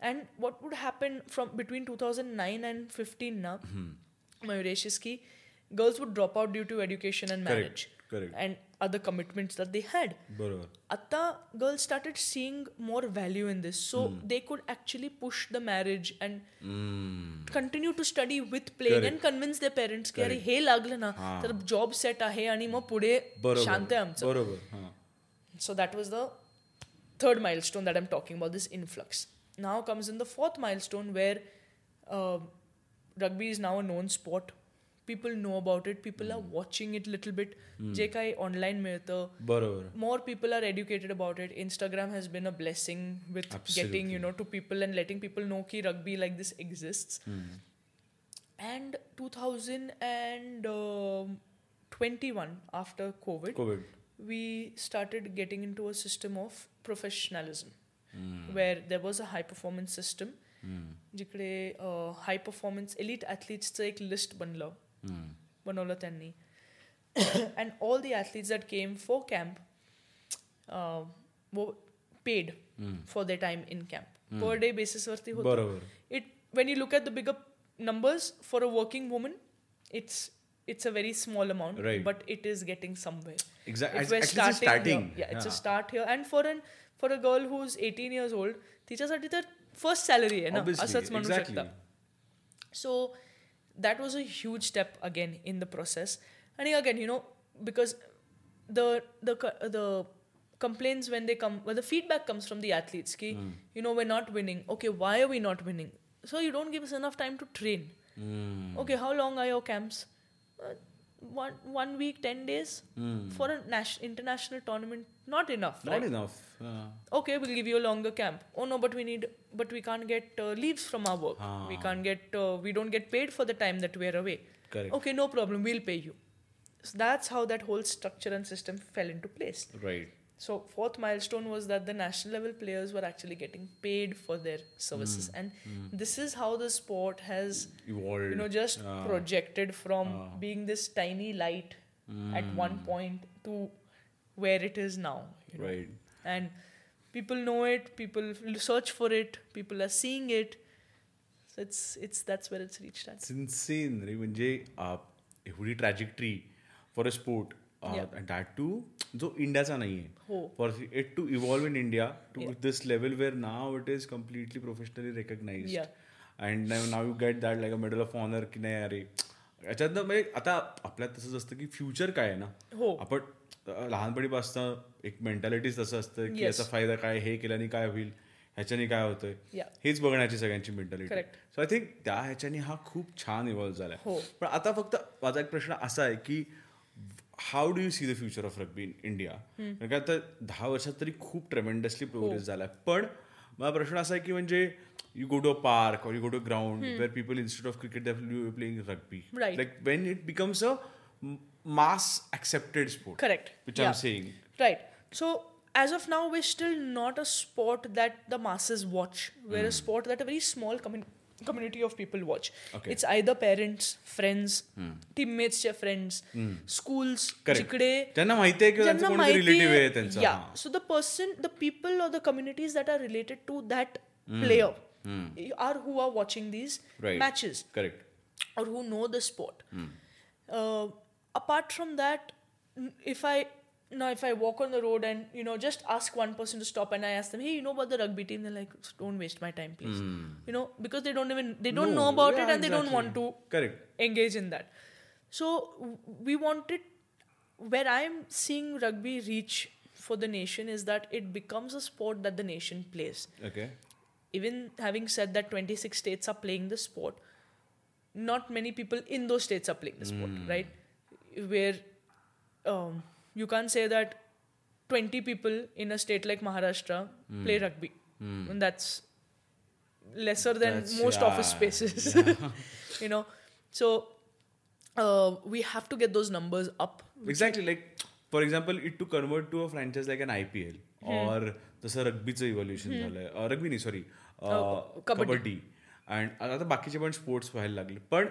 and what would happen from between two thousand nine and fifteen ना मयुरेशिस की girls would drop out due to education and marriage marriage Correct. and other commitments that they had बरोबर Atta girls started seeing more value in this so they could actually push the marriage and continue to study with playing and convince their parents की अरे हे लागलं ना तर जॉब सेट आहे आणि मग पुढे शांत आहे बरोबर आमचं बरोबर हां so that was the third milestone that I'm talking about, this influx. Now comes in the fourth milestone where uh, rugby is now a known sport. people know about it people mm. are watching it little bit जे काही ऑनलाईन मिळतं बरोबर more people are educated about it Instagram has been a blessing with getting you know to people and letting people know की rugby like this exist and two thousand and twenty one after Covid we started getting into a system of professionalism where there was a high performance system जिकडे हाय परफॉर्मन्स एलिट ॲथलीट्सचं एक लिस्ट बनलं बनवलं त्यांनी and all the athletes that came for camp were paid for the time in camp per day बेसिसवरती होतं बरोबर it when you look at the bigger numbers for a working woman it's it's a very small amount Right. but it is getting somewhere Exact- if at- we're at least it's starting, starting. Here, yeah it's a Yeah. start here and for an for a girl who's 18 years old तिच्यासाठी तर फर्स्ट सॅलरी आहे ना Obviously, असंच म्हणू exactly. शकता so that was a huge step again in the process. And again, you know, because the the the complaints when they come, well, the feedback comes from the athletes. Ki, mm. You know, we're not winning. Okay, why are we not winning? So you don't give us enough time to train. Mm. Okay, how long are your camps? Uh, one one week, ten days for a nas- international tournament. Not enough, Not right? enough. Uh, Okay, we'll give you a longer camp. Oh no, but we need, but we can't get uh, leaves from our work. We can't get, uh, we don't get paid for the time that we're away. Correct. Okay, no problem. We'll pay you. So that's how that whole structure and system fell into place. right. So fourth milestone was that the national level players were actually getting paid for their services, and this is how the sport has, Evolved. you know, just Ah. projected from being this tiny light at one point to where it is now. you know. Right. And people know it. People l- search for it. People are seeing it. So it's it's that's where it's reached at. It's insane रे म्हणजे uh, एवढी trajectory for a sport Yeah. That too जो इंडियाचा नाहीये हो. For it to evolve in India to this level where now it is completely professionally recognise. And now you get that like a medal of honour की नाही अरे याच्यातनं म्हणजे आता आपल्यात तसंच असतं की फ्युचर काय आहे ना हो. आपण लहानपणीपासून एक मेंटॅलिटीज तसं असतं की. याचा फायदा काय हे केल्याने काय होईल ह्याच्याने काय होतंय. हेच बघण्याची सगळ्यांची मेंटॅलिटी. सो आय थिंक त्या ह्याच्याने हा खूप छान इव्हॉल्व्ह झालाय हो. पण आता फक्त माझा एक प्रश्न असा आहे की How do you see the future of rugby in India कारण का आता दहा वर्षात तरी खूप ट्रेमेंडसली हो. प्रोग्रेस झालाय पण माझा प्रश्न असा आहे की म्हणजे you go to a park or you go to ground where people instead of cricket you playing rugby Right. Like when it becomes a mass accepted sport Correct. which Yeah. i'm saying Right. So as of now, we're still not a sport that the masses watch. We're a sport that a very small commun- community of people watch. Okay. It's either parents, friends, teammates, च्या friends, schools. Correct. जिकडे ज्यांना माहिती आहे की त्यांचं ज्यांना कोणीतरी माहिती रिलेटिव्ह आहे आहे- त्यांचं yeah. हां. So the person, the people or the communities that are related to that player are who are watching these Right. matches correct or who know the sport. Uh, apart from that, n- if I now if I walk on the road and you know just ask one person to stop and I ask them, hey, you know about the rugby team? They're like, don't waste my time, please. Mm. You know because they don't even they don't no, know about yeah, it and exactly. they don't want to Correct. engage in that. So we wanted where I'm seeing rugby reach for the nation is that it becomes a sport that the nation plays. Okay. Even having said that, 26 states are playing the sport. Not many people in those states are playing the sport, mm. right? Where um, you can't say that 20 people in a state like Maharashtra play rugby. And that's lesser than That's- most yeah, office spaces, you know. So uh, we have to get those numbers up. Exactly like for example it to convert to a franchise like an I P L और जसं रग्बीचं इव्हॉल्युशन झालंय रग्बी नाही सॉरी कबड्डी अँड आता बाकीचे पण स्पोर्ट्स व्हायला लागले पण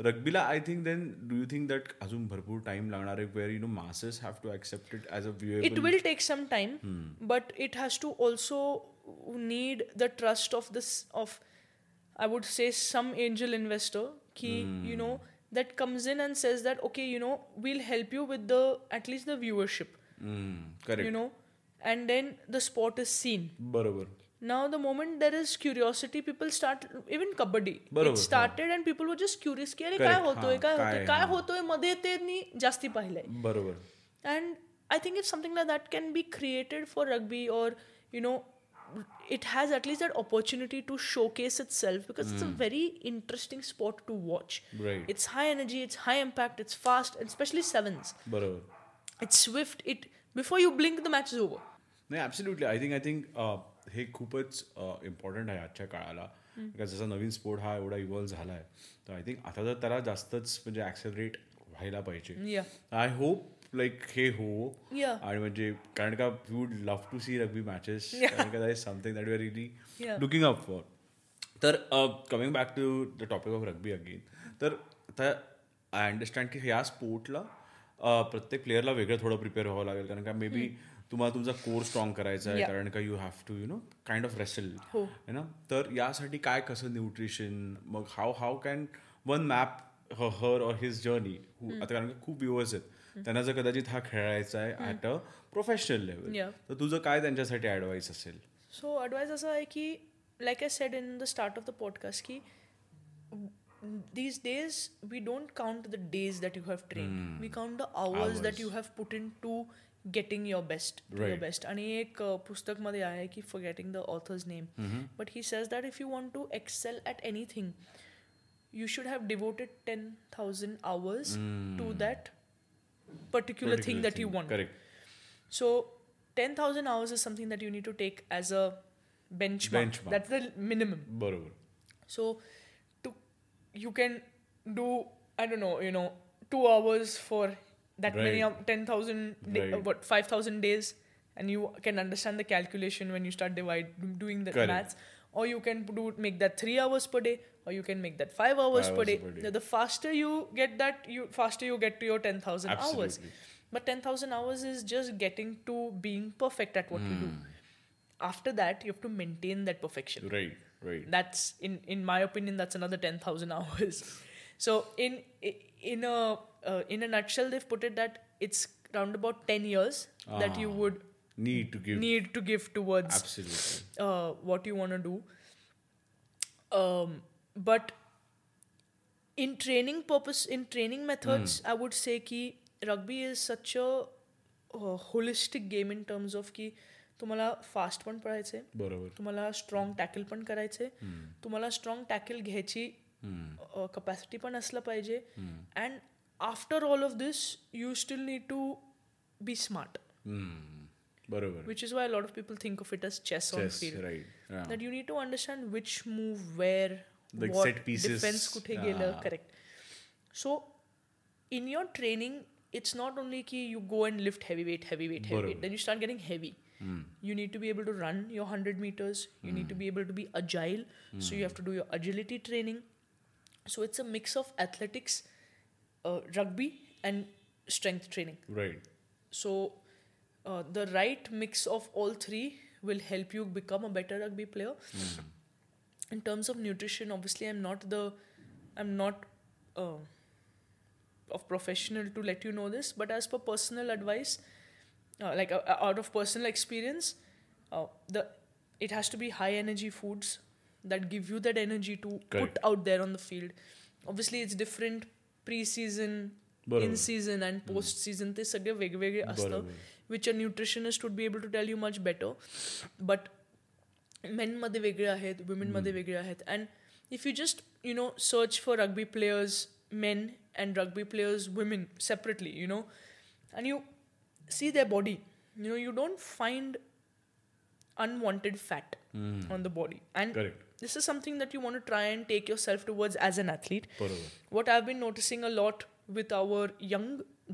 रग्बीला I think then do you think that अजून भरपूर टाइम लागणार आहे where you know masses have to accept it as a it viewable will take some time but it has to also need the trust of this of i would say some angel investor key you know that comes in and says that okay you know we'll help you with the at least the viewership you correct know and then the sport is seen बरोबर now the moment there is curiosity people start even kabaddi बरोबर, it started and people were just curious की अरे Correct, काय होतोय हां, काय काय, होतोय काय हां. होतोय मध्ये त्यांनी जास्ती पाहिलंय बरोबर and I think if something like that can be created for rugby or you know it has at least that opportunity to showcase itself because it's a very interesting sport to watch Right. it's high energy it's high impact it's fast and especially sevens बरोबर it's swift it before you blink the match is over नाही absolutely I think I think हे खूपच इम्पॉर्टंट आहे आजच्या काळाला. जसा नवीन स्पोर्ट हा एवढा इव्हॉल्व झाला आहे तर आय थिंक आता तर त्याला जास्तच म्हणजे ॲक्सेलरेट व्हायला पाहिजे. आय होप लाईक हे हो. आणि म्हणजे कारण का you would love to see rugby matches कारण का that is something that you are really. Looking up for तर coming back to the topic of rugby again तर आता आय अंडरस्टँड की ह्या स्पोर्टला प्रत्येक प्लेअरला वेगळं थोडं प्रिपेअर व्हावं लागेल. कारण का मे बी तुम्हाला तुमचा कोर स्ट्रॉंग करायचा आहे. कारण का you have to you know kind of wrestle हो. ना? तर यासाठी काय कसं न्यूट्रिशन मग how how can one map her or his journey आता कारण का खूप व्ह्युअर्स आहेत. त्यांना जर कदाचित हा खेळायचा आहे ॲट अ प्रोफेशनल लेवल. तर तुझं काय त्यांच्यासाठी ॲडवाईस असेल? So advice असं आहे की like I said in the start of the podcast की these days we don't count the days that you have trained we count the hours, that you have put into getting your best to your Right. best आणि एक uh, पुस्तकमध्ये आहे की forgetting the author's name but he says that if you want to excel at anything you should have devoted 10,000 hours to that particular, thing that you want. Correct. So 10,000 hours is something that you need to take as a benchmark. Benchmark. That's the minimum. बरोबर So to you can do I don't know, you know, two hours for that many Right. of 10,000 da- Right. uh, what 5,000 days and you can understand the calculation when you start divide doing the Correct. maths or you can do make that 3 hours per day or you can make that 5 hours, Five per, hours day. per day. The, the faster you get that you faster you get to your 10,000 hours. Absolutely. But 10,000 hours is just getting to being perfect at what you do. Hmm. After that, you have to maintain that perfection Right, right. that's in in my opinion that's another 10000 hours so in in a uh, in a nutshell they've put it that it's around about 10 years that you Ah. would Need to give. need to give towards Absolutely. uh, what you want to do um, but in training purpose in training methods i would say ki rugby is such a uh, holistic game in terms of की तुम्हाला फास्ट पण पळायचे. बरोबर. तुम्हाला स्ट्रॉंग टॅकल पण करायचे. तुम्हाला स्ट्रॉंग टॅकल घ्यायची कपॅसिटी पण असलं पाहिजे. And after all of this you still need to be smart बरोबर. Which is why lot of people think of it as chess on field that you need to understand which move where set defence कुठे गेलं. Correct so in your training it's not only की you go and lift heavy weight heavy weight heavy weight then you start getting heavy getting you need to be able to run your 100 meters. You need to be able to be agile. So you have to do your agility training. So it's a mix of athletics uh, rugby and strength training. Right. so uh, the right mix of all three will help you become a better rugby player. In terms of nutrition, obviously, I'm not the, I'm not uh, of professional to let you know this, but as per personal advice, uh, like uh, uh, out of personal experience, uh, the it has to be high energy foods that give you that energy to Correct. put out there on the field. Obviously, it's different pre-season, बरोबर. in season and post season. ते सगळे वेगवेगळे असतं बरोबर. which a nutritionist would be able to tell you much better. But men मध्ये वेगळे आहेत women मध्ये वेगळे आहेत and if you just you know search for rugby players men and rugby players women separately you know and you see their body you know you don't find unwanted fat on the body and Correct. this is something that you want to try and take yourself towards as an athlete बरोबर. what I've been noticing a lot with our young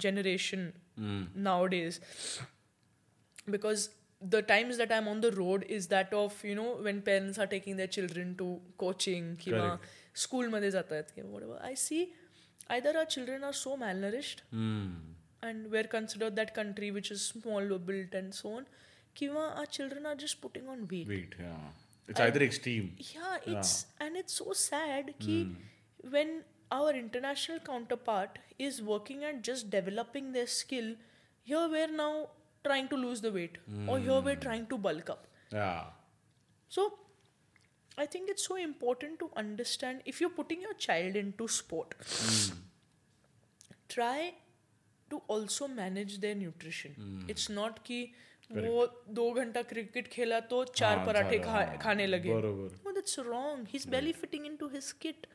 generation nowadays, because the times that I'm on the road is that of you know when parents are taking their children to coaching किंवा Correct. school मध्ये जात आहेत किंवा whatever. I see either our children are so malnourished Hmm. and we're considered that country which is small built and so on. Kiva, our children are just putting on weight. Wait, yeah. It's either extreme. Yeah, it's and it's so sad ki hmm. when our international counterpart is working at just developing their skill, here we're now trying to lose the weight or here we're hmm. trying to bulk up. Yeah. So I think it's so important to understand if you're putting your child into sport, hmm. try to also manage their nutrition. It's not कि वो दो घंटा क्रिकेट खेला तो चार हाँ, पराठे खा, हाँ. खाने लगे बरोबर. No, that's wrong. He's barely fitting into his kit.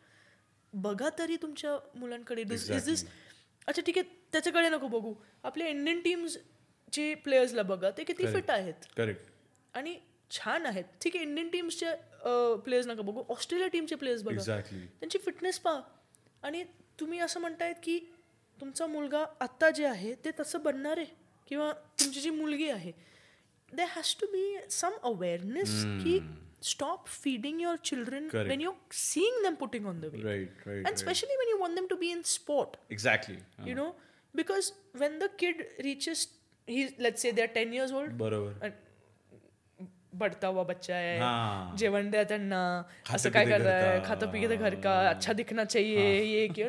बघा तरी तुमच्या मुलांकडे इज दिस अच्छा ठीक आहे त्याच्याकडे नको बघू आपल्या इंडियन टीम्स चे प्लेयर्सला बघा ते किती फिट आहेत Correct. आणि छान आहेत ठीक आहे इंडियन टीम्सचे प्लेयर्स नका बघू ऑस्ट्रेलिया टीमचे प्लेयर्स बघा Exactly. त्यांची फिटनेस पहा आणि तुम्ही असं म्हणतायत की तुमचा मुलगा आत्ता जे आहे ते तसं बनणार आहे किंवा तुमची जी मुलगी आहे they has to be some awareness की stop feeding your children Correct. When you seeing them putting on the way Right, right. and right. especially when you want them to be in sport Exactly. you know because when the kid reaches he's let's say they're 10 years old बरोबर. बढ़ता हुआ बच्चा है हाँ. जेवण द्या त्यांना असं काय करताय का. खातं घर का अच्छा दिखना चाहिए ये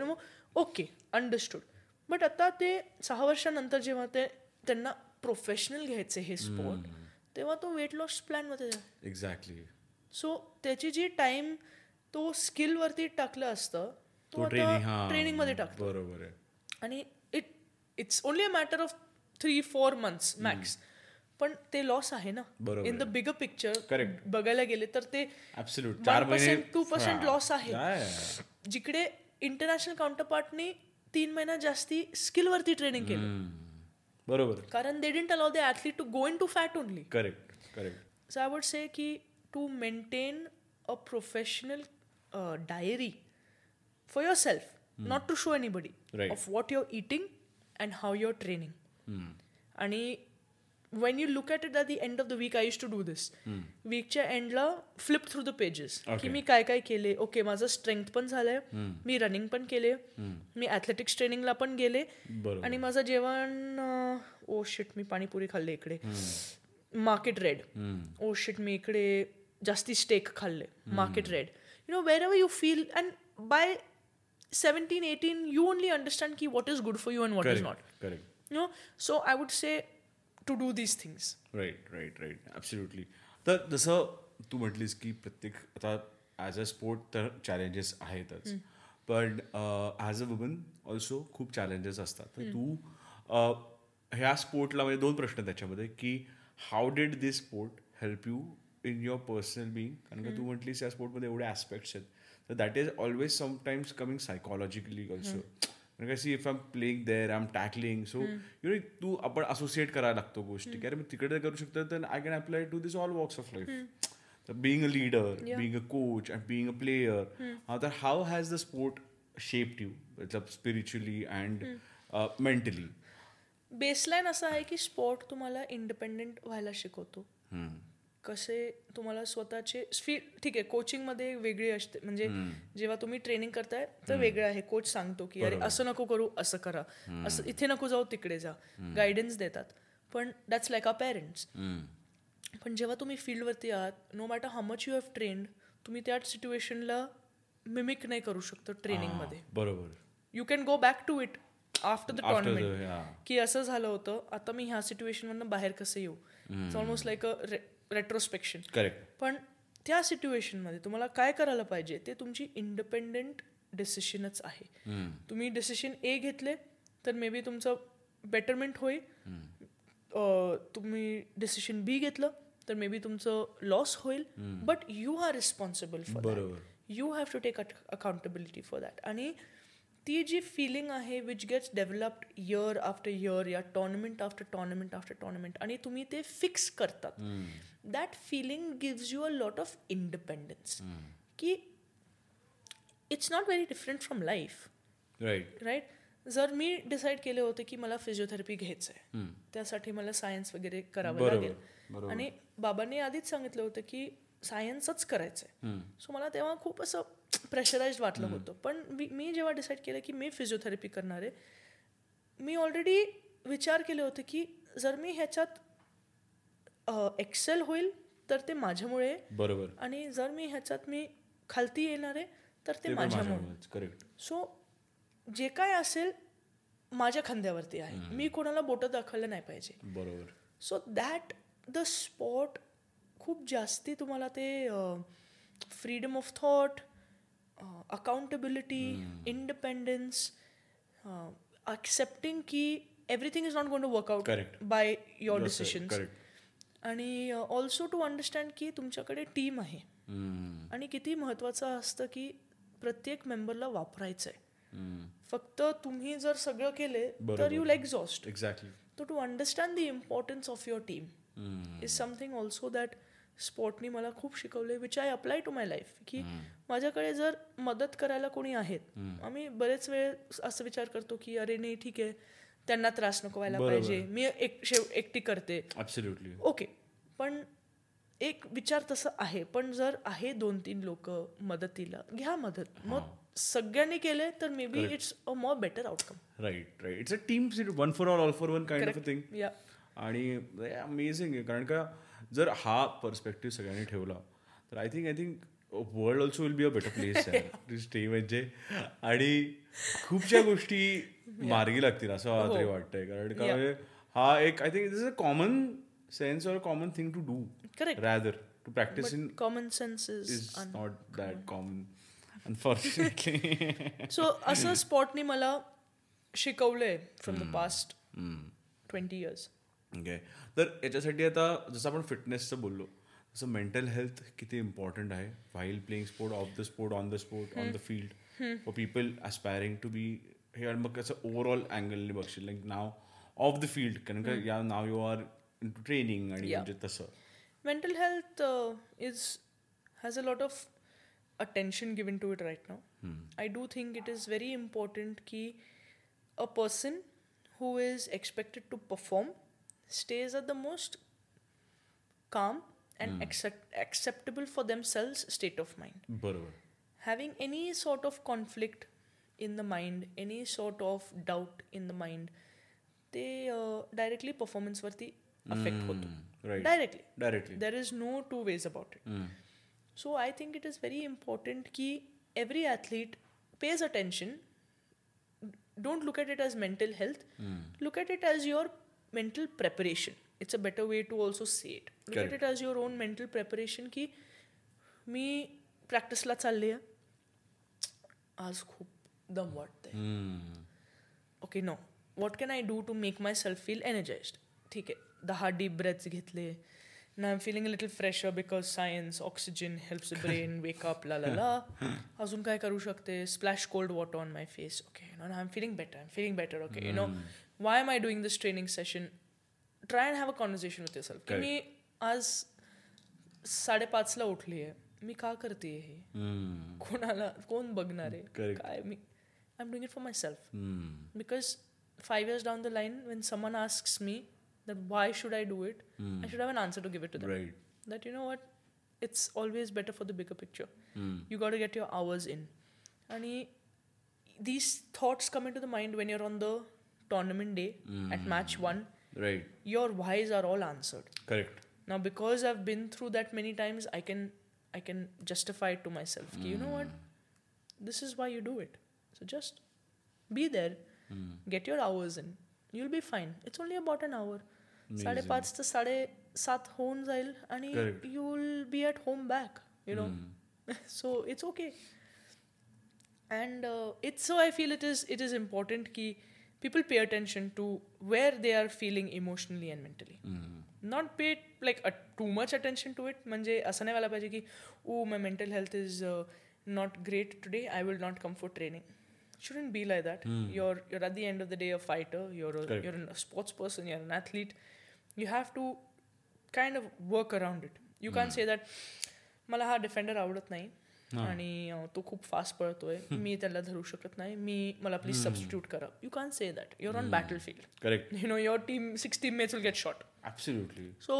ओके अंडरस्टूड बट आता ते सहा वर्षानंतर जेव्हा ते त्यांना प्रोफेशनल घ्यायचे हे स्पोर्ट तेव्हा तो वेट लॉस प्लॅनमध्ये Exactly. सो त्याची जी टाइम तो स्किल वरती टाकलं असतं तो तो ट्रेनिंग आता हा. ट्रेनिंगमध्ये टाकतो. बरोबर आहे. आणि it it's only a matter of three four months max पण ते लॉस आहे ना. बरोबर in the bigger picture Correct. बघायला गेले तर ते टू पर्सेंट लॉस आहे? जिकडे इंटरनॅशनल काउंटरपार्टनी तीन महिना जास्ती स्किलवरती ट्रेनिंग केलं. बरोबर. कारण they didn't allow the athlete to go into fat only correct correct so I would say की to maintain a professional diary for yourself not to show anybody of what you're eating and how you're training आणि when you look at it at the end of the week, I used to do this. वीकच्या एंडला फ्लिप थ्रू द पेजेस की मी काय काय केले? ओके माझं स्ट्रेंथ पण झालंय. मी रनिंग पण केले. मी ॲथलेटिक्स ट्रेनिंगला पण गेले. आणि माझं जेवण ओ शिट मी पाणीपुरी खाल्ले इकडे. मार्केट रेड ओ शिट मी इकडे जास्ती स्टेक खाल्ले. Market red you know wherever you feel and by seventeen eighteen you only understand की what is good for you and what is not you know so I would say to do these things right right right absolutely तर जसं तू म्हटलीस की प्रत्येक आता ॲज अ स्पोर्ट तर चॅलेंजेस आहेतच पण ॲज अ वुमन ऑल्सो खूप चॅलेंजेस असतात तर तू ह्या स्पोर्टला म्हणजे दोन प्रश्न त्याच्यामध्ये की how did this sport help you in your personal being कारण का तू म्हटलीस या स्पोर्टमध्ये एवढे ॲस्पेक्ट्स आहेत. तर that is always sometimes coming psychologically also कारण का see if I am playing there I am tackling so you know तू आपण असोसिएट करायला लागतो गोष्टी. की अरे मी तिकडे करू शकतो तर I can apply to this all walks of life being a leader being a coach and being a player तर how has the sport shaped you मतलब स्पिरिच्युअली अँड मेंटली बेसलाईन असं आहे की स्पोर्ट तुम्हाला इंडिपेंडेंट व्हायला शिकवतो. कसे तुम्हाला स्वतःचे फी ठीक आहे कोचिंगमध्ये वेगळी असते. म्हणजे जेव्हा तुम्ही ट्रेनिंग करताय तर वेगळं आहे. कोच सांगतो की अरे असं नको करू असं करा. असं इथे नको जाऊ तिकडे जा. गायडन्स देतात. पण दॅट्स लाईक अ पेरेंट्स पण जेव्हा तुम्ही फील्डवरती आहात no matter how much you have trained तुम्ही त्या सिच्युएशनला मिमिक नाही करू शकतो ट्रेनिंगमध्ये बरोबर. You can go back to it after the tournament. की असं झालं होतं आता मी ह्या सिच्युएशनमधनं बाहेर कसं येऊ? It's almost like a retrospection correct पण त्या सिच्युएशनमध्ये तुम्हाला काय करायला पाहिजे ते तुमची इंडिपेंडेंट डिसिशनच आहे. तुम्ही डिसिशन ए घेतले तर मे बी तुमचं बेटरमेंट होईल. तुम्ही डिसिशन बी घेतलं तर मे बी तुमचं लॉस होईल. But you are responsible for बरोबर. You have to take accountability for that आणि ती जी फिलिंग आहे which gets developed year after year या tournament after tournament after tournament आणि तुम्ही ते फिक्स करतात. That feeling gives you a lot of independence की it's not very different from life right right जर मी डिसाईड केले होते की मला फिजिओथेरपी घ्यायचं आहे त्यासाठी मला सायन्स वगैरे करावं लागेल. आणि बाबांनी आधीच सांगितलं होतं की सायन्सच करायचं आहे सो मला तेव्हा खूप असं प्रेशराईज वाटलं होतं. पण मी- मी जेव्हा डिसाईड केलं की मी फिजिओथेरपी करणार आहे मी ऑलरेडी विचार केले होते की जर मी ह्याच्यात एक्सेल होईल तर ते माझ्यामुळे. बरोबर. आणि जर मी ह्याच्यात मी खालती येणार आहे तर ते माझ्यामुळे करेक्ट सो जे काय असेल माझ्या खांद्यावरती आहे. मी कोणाला बोटं दाखवलं नाही पाहिजे. बरोबर. सो दॅट द स्पॉट खूप जास्ती तुम्हाला ते freedom of thought accountability independence accepting की everything is not gone to work out. By your decisions correct आणि ऑल्सो टू अंडरस्टँड की तुमच्याकडे टीम आहे. आणि किती महत्वाचं असतं की प्रत्येक मेंबरला वापरायचं आहे फक्त तुम्ही जर सगळं केले तर यू एक्झॉस्ट एक्झॅक्टली तो to understand the importance of your team is something also that स्पोर्टनी मला खूप शिकवले which I apply to my life की माझ्याकडे जर मदत करायला कोणी आहेत आम्ही बरेच वेळ असं विचार करतो की अरे नाही ठीक आहे त्यांना त्रास नको व्हायला पाहिजे मी एक शेव एकटी करते. ओके पण एक विचार तसं आहे पण जर आहे दोन तीन लोक मदतीला घ्या मदत. मग सगळ्यांनी केले तर maybe it's a more better outcome right right it's a team one for all all for one kind of thing या आणि अमेझिंग आहे कारण का जर हा पर्स्पेक्टिव्ह सगळ्यांनी ठेवला तर I think I think world also will be a better place to stay म्हणजे आणि खूपशा गोष्टी मार्गी लागतील असं मला तरी वाटतंय. कारण का म्हणजे हा एक I think this is a common sense or common thing to do. Rather to practice in common sense is is not that common unfortunately so असं स्पॉटनी मला शिकवलंय from the past twenty years okay तर याच्यासाठी आता जसं आपण फिटनेसचं बोललो तसं मेंटल हेल्थ किती इम्पॉर्टंट आहे? While playing sport off the sport on the sport on the field for people aspiring to be हे आणि मग कसं ओव्हरऑल अँगलने बघशील. Like now off the field कारण का या now you are into training आणि. म्हणजे तसं. Health uh, is has a lot of attention given to it right now. I do think it is very important ki a person who is expected to perform stays at the most calm and accept, acceptable for themselves state of mind बरोबर having any sort of conflict in the mind any sort of doubt in the mind they uh, directly performance वरती affect होतो right directly directly there is no two ways about it so i think it is very important ki every athlete pays attention don't look at it as mental health look at it as your mental preparation. It's a better way to also say it. Look Correct. at it as your own mental preparation की मी प्रॅक्टिसला चालली आहे. आज खूप दम वाटतंय. Okay no what can I do to make myself feel energised ठीक आहे. दहा डीप ब्रेथ्स घेतले. ना I am feeling little fresher because science oxygen helps brain wake up ला ला ला अजून काय करू शकते? Splash cold water on my face okay no I am feeling better I am feeling better okay you know Why am I doing this training session try and have a conversation with self की मी आज साडेपाचला उठली आहे मी का करते हे कोणाला कोण बघणार आहे Correct. काय मी I am doing it for my self because five years down the line when someone asks me that why should i do it i should have an answer to give it to them right that you know what it's always better for the bigger picture you got to get your hours in and these thoughts come into the mind when you're on the tournament day at match one right your whys are all answered correct now because i've been through that many times i can i can justify it to myself ki, you know what this is why you do it so just be there get your hours in you'll be fine it's only about an hour साडेपाच ते साडेसात होऊन जाईल आणि Correct. You will be at home back you know so it's okay and it's so I feel it is it is important की people pay attention to where they are feeling emotionally and mentally not pay like a, too much attention to it म्हणजे असं नाही व्हायला पाहिजे की oh my mental health is not great today I will not come for training shouldn't be like that you're you're at the end of the day a fighter you're a, Correct. you're a sports person you're an athlete you have to kind of work around it you can't say that मला हा डिफेंडर आवडत नाही आणि अं, तो खूप फास्ट पळतोय मी त्याला धरू शकत नाही मी मला प्लीज सबस्टिट्यूट करा you can say that your on battle field correct you know your team six teammates will get shot absolutely so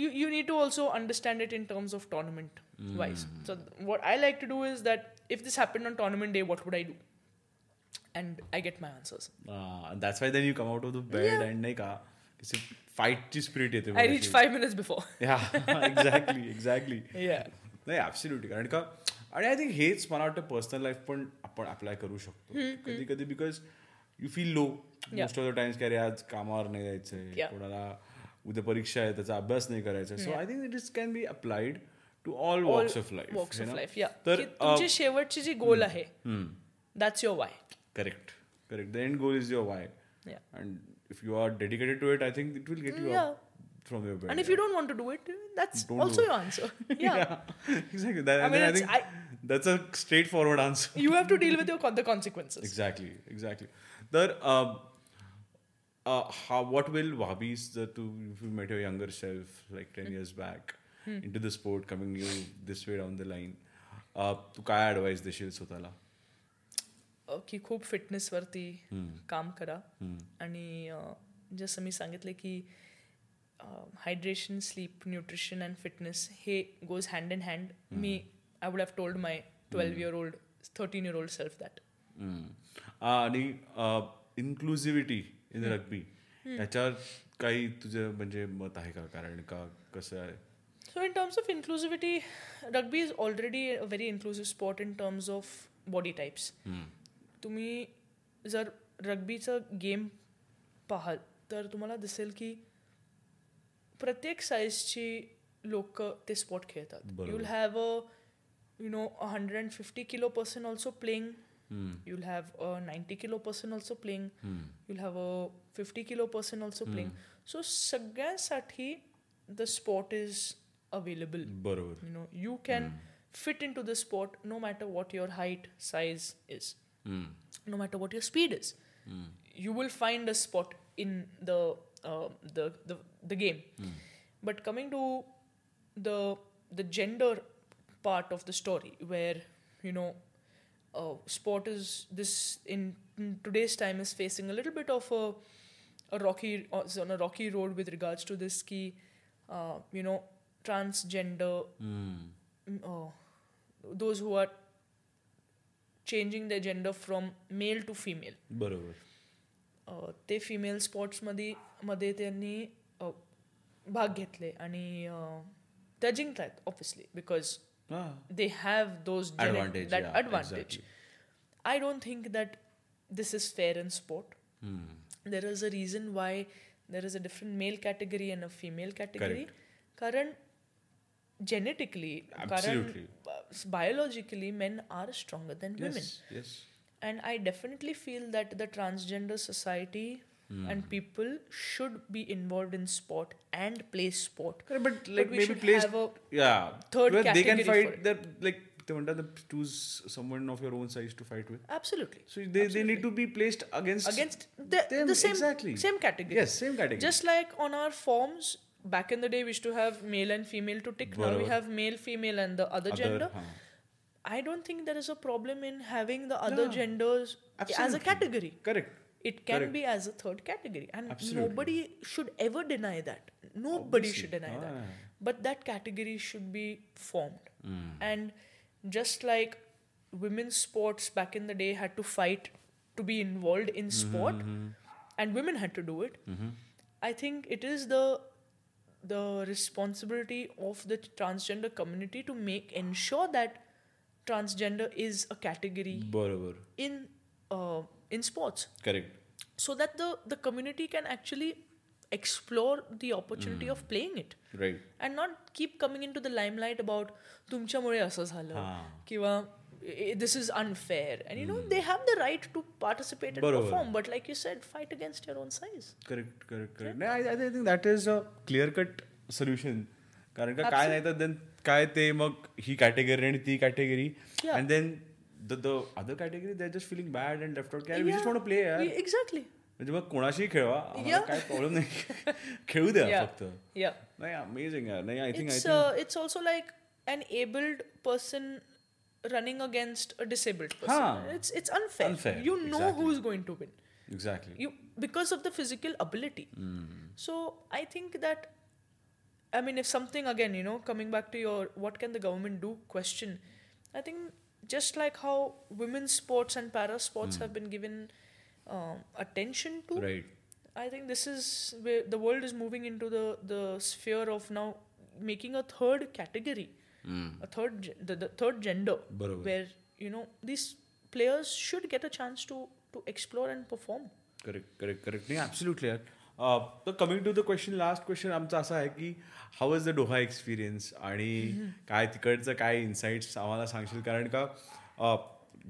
you you need to also understand it in terms of tournament wise so th- what i like to do is that if this happened on tournament day what would i do and i get my answers that's why then you come out of the bed and नाही का फाईटची स्पिरिट येते i reach five minutes before yeah exactly exactly yeah नाही ॲब्सोल्युटली कारण का आणि आय थिंक हेच मला वाटतं पर्सनल लाईफ पण आपण अप्लाय करू शकतो. कधी कधी because you feel low most of the times की अरे आज कामावर नाही जायचंय. कोणाला उद्या परीक्षा आहे त्याचा अभ्यास नाही करायचा. So I think it is can be applied to all walks of life walks of life yeah. तर की तुमची शेवटची जी गोल आहे that's your why. Correct correct the end goal is your why yeah. And if you are dedicated to it I think it will get you Yeah. From your and if you don't want to do it that's Don't also do your answer yeah exactly. That, I mean, I think I- that's a straightforward answer. you have to deal with your con- the consequences exactly, exactly. That um, uh, how what will Wahbis the to if you met your younger self like ten years back into the sport coming you this way down the line, uh, तू काय ऍडवाइस देशील स्वतःला की खूप फिटनेसवरती काम करा आणि जसं मी सांगितलं की hydration sleep nutrition and fitness हे goes hand in hand me I would have told my twelve year old thirteen year old self that. आणि इन्क्लुझिव्हिटी इन रग्बी याच्यावर काही तुझं म्हणजे मत आहे का? कारण का कसं आहे? So, in terms of inclusivity, rugby is already a very inclusive sport in terms of body types. तुम्ही जर रग्बीचं गेम पाहाल तर तुम्हाला दिसेल की प्रत्येक साईजची लोक ते स्पोर्ट खेळतात बरोबर. You will have a you know hundred and fifty kilo person also playing you'll have a 90 kilo person also playing you'll have a 50 kilo person also playing so सगळ्यांसाठी the sport is available बरोबर you know you can fit into the sport no matter what your height size is हम्म. no matter what your speed is you will find a spot in the uh, the, the the game but coming to the the gender part of the story where you know uh, sport is this in, in today's time is facing a little bit of a a rocky uh, is on a rocky road with regards to this key uh, you know transgender हम्म. mm, uh, those who are changing their gender from male to female बरोबर अ, ते फिमेल स्पोर्ट्समध्ये मध्ये त्यांनी अ, भाग घेतले आणि अ, त्या जिंकतात ऑब्विसली बिकॉज हा they have those gene- Advantage, that yeah, advantage. I don't think that this is fair in sport. हम्म. There is a reason why there is a different male category and a female category. कारण genetically, Absolutely. कारण biologically, men are stronger than women. and i definitely feel that the transgender society mm. and people should be involved in sport and play sport yeah, but like but maybe play have a yeah third where they can fight that like they want to choose someone of your own size to fight with. Absolutely. So they, Absolutely. they need to be placed against against the, them. the same exactly. same category. Yes, same category. Just like on our forms back in the day, we used to have male and female to tick. Now we have male, female, and the other, other gender. Huh. I don't think there is a problem in having the other No. genders as a category. correct It can Correct. be as a third category, and Absolutely. nobody should ever deny that. Nobody Obviously. should deny Ah. that. But that category should be formed. Hmm. And just like women's sports back in the day had to fight to be involved in Mm-hmm, sport, and women had to do it. I think it is the the responsibility of the transgender community to make ensure that transgender is a category बरोबर in uh, in sports correct so that the the community can actually explore the opportunity of playing it right and not keep coming into the limelight about तुमच्यामुळे असं झालं हां. किंवा this is unfair and you know they have the right to participate and बरोबर. perform but like you said fight against your own size correct correct correct नाही I think that is a clear cut solution कारण का काय नाही तर देन काय ते मग ही कॅटेगरी आणि ती category and then the the other category they just feeling bad and left out we just want play exactly म्हणजे मग कोणाशी खेळवा. काय प्रॉब्लेम नाही. खेळू दे फक्त. नाही अमेजिंग नाही I think I it's it's also like an abled person running against a disabled person. Haan. it's it's unfair, unfair. you know exactly. who is going to win. Exactly. You because of the physical ability. Mm. so i think I mean, if something again, you know, coming back to your what can the government do question, I think just like how women's sports and para sports mm. have been given um, attention to, right. I think this is where the world is moving into the the sphere of now making a third category, mm. a third the, the third gender, Barabar. where you know these players should get a chance to to explore and perform. Correct, correct, correct. Yeah, absolutely. तर coming to the question last question आमचा असा आहे की how is the Doha experience आणि काय तिकडचं काय इन्साइट्स आम्हाला सांगशील? कारण का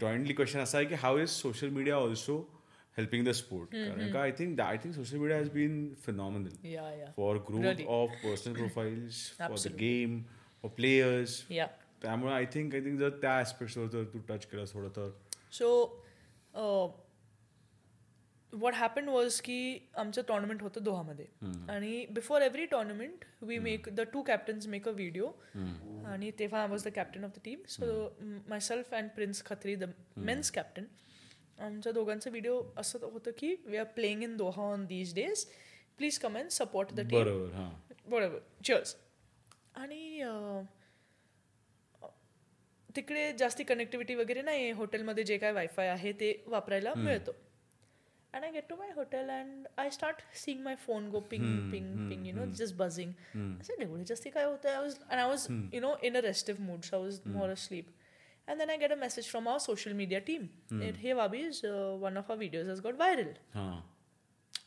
जॉईंटली क्वेश्चन असा आहे की how is social media also helping the sport कारण का I think I think social media has been phenomenal for Really. Of personal profiles for the. Game for players त्यामुळे आय थिंक आय थिंक जर त्या ॲस्पेक्ट्सवर जर तू टच केलं थोडं तर. So, what happened was की आमचं टॉर्नामेंट होतं दोहामध्ये. आणि before every tournament we make the two captains make a video आणि तेव्हा I was the captain of the team so my self and Prince Khatri the men's captain आमच्या दोघांचं व्हिडिओ असं होतं की we are playing in Doha on these days please come and support the team बरोबर चर्स आणि तिकडे जास्ती कनेक्टिव्हिटी वगैरे नाही हॉटेलमध्ये जे काय वायफाय आहे ते वापरायला मिळतं. and I get to my hotel and I start seeing my phone go ping, hmm, ping, hmm, ping, you know, hmm. just buzzing. Hmm. I said, just I was, and I was, hmm. you know, in a restive mood, so I was more asleep. And then I get a message from our social media team. It, hey, Vabis, uh, one of our videos has got viral. Huh.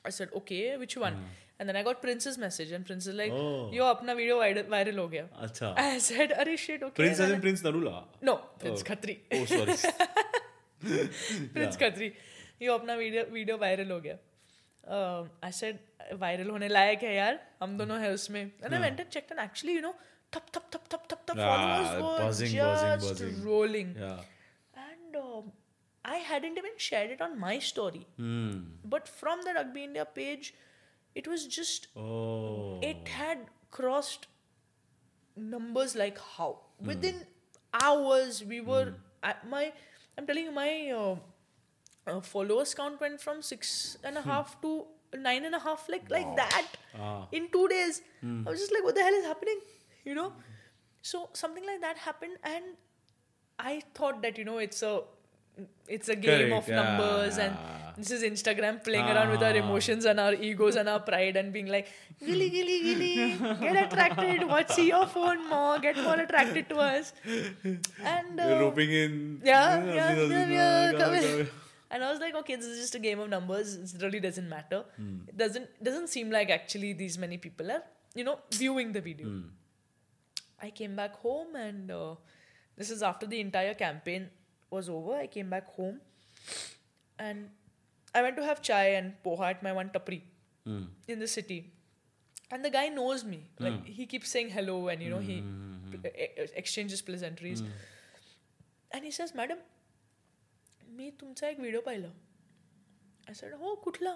I said, okay, which one? And then I got Prince's message, and Prince is like, oh. yo, apna video viral ho gaya. Achha. I said, are shit, okay. Prince is in Prince Narula? No, Prince oh. Khatri. Oh, sorry. Prince yeah. Khatri. You Apna video video viral हो गया। ऐसे uh, वायरल होने लायक है यार हम दोनों है उसमें। And I went check and actually you know थप थप थप थप थप थप फॉलोअर्स वर just rolling and I hadn't even shared it on my story but from the rugby India page it was just it had crossed numbers like how within hours we were my I am telling you my uh, followers count went from six and a half to nine and a half like like that Ah. in two days i was just like what the hell is happening you know so something like that happened and i thought that you know it's a it's a game Correct, of numbers yeah. and this is Instagram playing around with our Ah. emotions and our egos and our pride and being like, gilly, gilly, gilly, get attracted, watch, your phone more, get more attracted to us. And uh, roping in. yeah, yeah, yeah, yeah, Come come on, in. come in. And I was like, okay, this is just a game of numbers. It really doesn't matter. Hmm. It doesn't doesn't seem like actually these many people are, you know, viewing the video. Hmm. I came back home and uh, this is after the entire campaign was over. I came back home and I went to have chai and poha at my one tapri Hmm. in the city. And the guy knows me. Like he keeps saying hello and you know he e- exchanges pleasantries. And he says, "Madam, मी तुमचा एक व्हिडिओ पाहिला. सेड हो कुठला?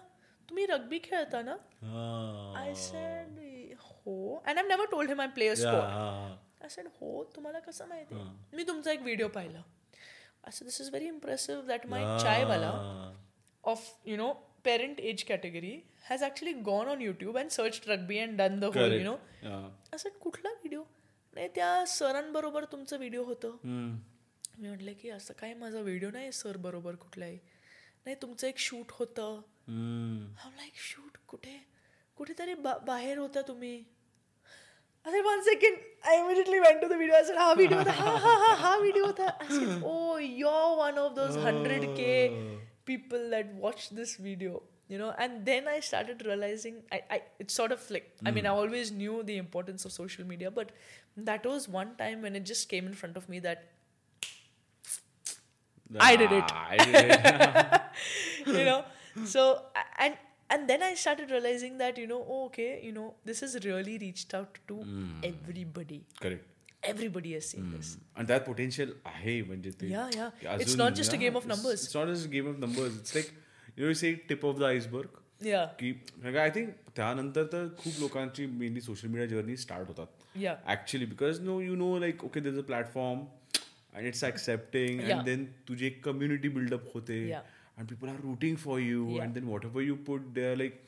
तुम्ही रग्बी खेळता ना. आय सेड हो. And I never told him I play a Yeah. Sport ah, I said हो तुम्हाला कसं माहिती? मी तुमचा एक व्हिडिओ पाहिला. असं this is very impressive that my chaiwala of you know parent age category has actually gone on YouTube and searched rugby and done the whole you know. Yeah. असं कुठला व्हिडिओ नाही त्या सरांबरोबर तुमचं व्हिडिओ होतं. मी म्हटलं की असं काय माझा व्हिडिओ नाही सर बरोबर कुठलाही नाही तुमचं एक शूट होतं Hmm. लाईक शूट कुठे कुठेतरी बा बाहेर होता तुम्ही अरे one second I immediately went to the video असेल हा व्हिडिओ होता हा हा हा हा व्हिडिओ होता oh you one of those hundred K people that watch this video you know and then i started realizing i, I it's sort of like i mean i always knew the importance of social media but that was one time when it just came in front of me that I did it. Ah, I did it. you know so a- and and then i started realizing that you know oh, okay you know this has really reached out to everybody Correct. everybody has seen this आणि त्यात पोटेन्शियल आहे म्हणजे ते Yeah, yeah. की It's अजून- not just a yeah, game of it's- numbers. It's not just a game of numbers. It's like you know, say tip of the iceberg. yeah की आय थिंक त्यानंतर तर खूप लोकांची mainly social media journey start होतात yeah actually because no you know like okay there a platform and it's accepting and then तुझी एक कम्युनिटी बिल्डअप होते. And people are rooting for you and then whatever you put they are like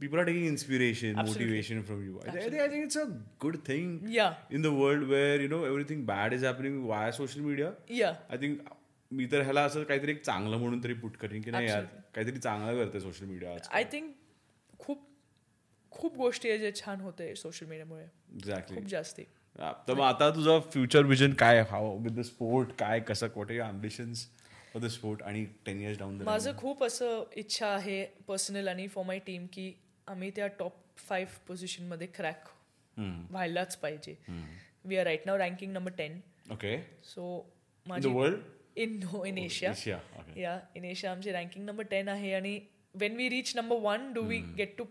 people are taking inspiration motivation from you I think it's a good thing in the world where you know everything bad is happening why social media I think मी तर ह्याला असं काहीतरी एक चांगलं म्हणून तरी पुट करीन की नाही यार काहीतरी चांगलं करते सोशल मीडिया आय थिंक खूप खूप गोष्टी आहे जे छान होते सोशल मीडियामुळे एक्झॅक्टली जास्ती. तर मग आता तुझं फ्युचर विजन काय हाव विथ द स्पोर्ट काय कसं कुठे अम्बिशन्स फॉर द स्पोर्ट आणि टेन इयर्स डाऊन माझं खूप असं इच्छा आहे पर्सनल आणि फॉर माय टीम की आम्ही त्या टॉप फाईव्ह पोझिशनमध्ये क्रॅक व्हायलाच पाहिजे. We are right now ranking number ten okay so माझी world in no in Asia yeah in Asia आमची रँकिंग नंबर टेन आहे आणि when we reach number one do we get to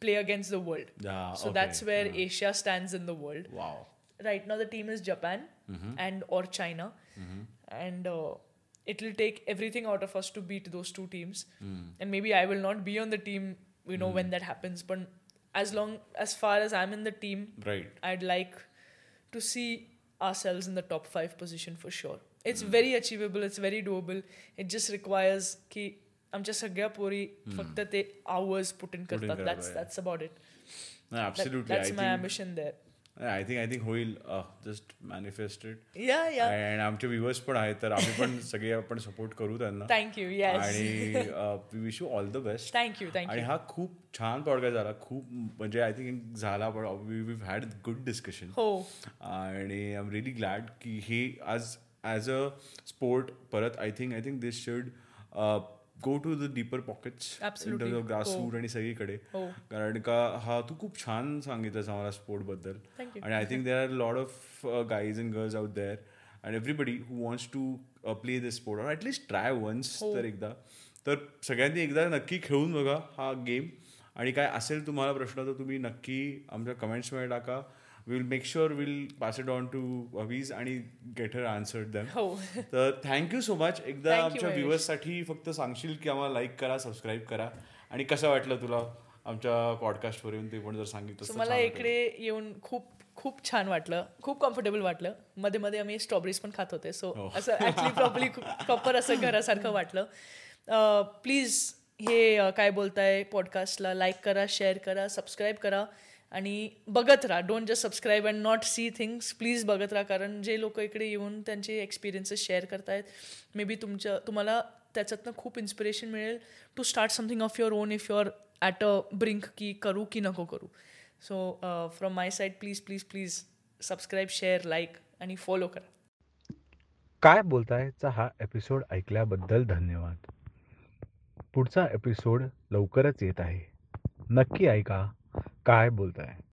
play against the world. Ah, so okay. that's where. Hmm. Asia stands in the world. Wow. Right now, the team is Japan mm-hmm. and or China, mm-hmm. and uh, it will take everything out of us to beat those two teams. Mm. And maybe I will not be on the team, you know, mm. when hmm. that happens. But as long as far as I'm in the team, right, I'd like to see ourselves in the top five position for sure. It's mm. very achievable. It's very doable. It just requires key. आमच्या सगळ्या पोरी फक्त ते hours put in Put in करतात. करायला, That's yeah. that's about it. That- absolutely that's my ambition there. I think I think होईल जस्ट मॅनिफेस्टेड Yeah, yeah. आणि आमचे व्ह्युअर्स पण आहेत तर आम्ही पण सगळे आपण सपोर्ट करू त्यांना Thank you. Yes. आणि we wish you all the best Thank you. Thank आणि you. हा खूप छान पॉडकास्ट झाला खूप म्हणजे आय थिंक झाला पण वी हॅड गुड डिस्कशन हो आणि आय एम रिअली ग्लॅड की हे आज ॲज अ स्पोर्ट परत I think I think this should go to the deeper pockets Absolutely. Grass हो. रूट आणि सगळीकडे हो. कारण का हा तू खूप छान सांगितलंस आम्हाला स्पोर्टबद्दल. आणि I think there are lot of guys and girls out there and everybody who wants to play this sport or at least try once तर एकदा तर सगळ्यांनी एकदा नक्की खेळून बघा हा गेम आणि काय असेल तुम्हाला प्रश्न तर तुम्ही नक्की आमच्या कमेंट्समध्ये टाका will make sure will pass it on to अवीज आणि गेट हर आन्सर्ड दॅम तर थँक्यू सो मच एकदा Thank you, आमच्या. व्ह्युअर्ससाठी फक्त सांगशील की आम्हाला लाईक करा सबस्क्राईब करा. आणि कसं वाटलं तुला आमच्या पॉडकास्टवर येऊन ते पण जर सांगितलं मला. इकडे येऊन खूप खूप छान वाटलं. खूप कम्फर्टेबल वाटलं. मध्ये मध्ये आम्ही स्ट्रॉबेरीज पण खात होते. सो हो. असं ॲक्च्युली प्रॉपरली प्रॉपर असं घरासारखं वाटलं. प्लीज हे काय बोलताय पॉडकास्टला लाईक करा शेअर करा सबस्क्राईब करा. आणि बघत राहा. Don't just subscribe and not see things please बघत राहा कारण जे लोक इकडे येऊन त्यांचे एक्सपिरियन्सेस शेअर करतायत मे बी तुमच्या तुम्हाला त्याच्यातनं खूप इन्स्पिरेशन मिळेल to start something of your own if your at a brink की करू की नको करू. So from my side please please please subscribe share like आणि फॉलो करा. काय बोलतायचा हा एपिसोड ऐकल्याबद्दल धन्यवाद. पुढचा एपिसोड लवकरच येत आहे. नक्की ऐका. काय बोलताय?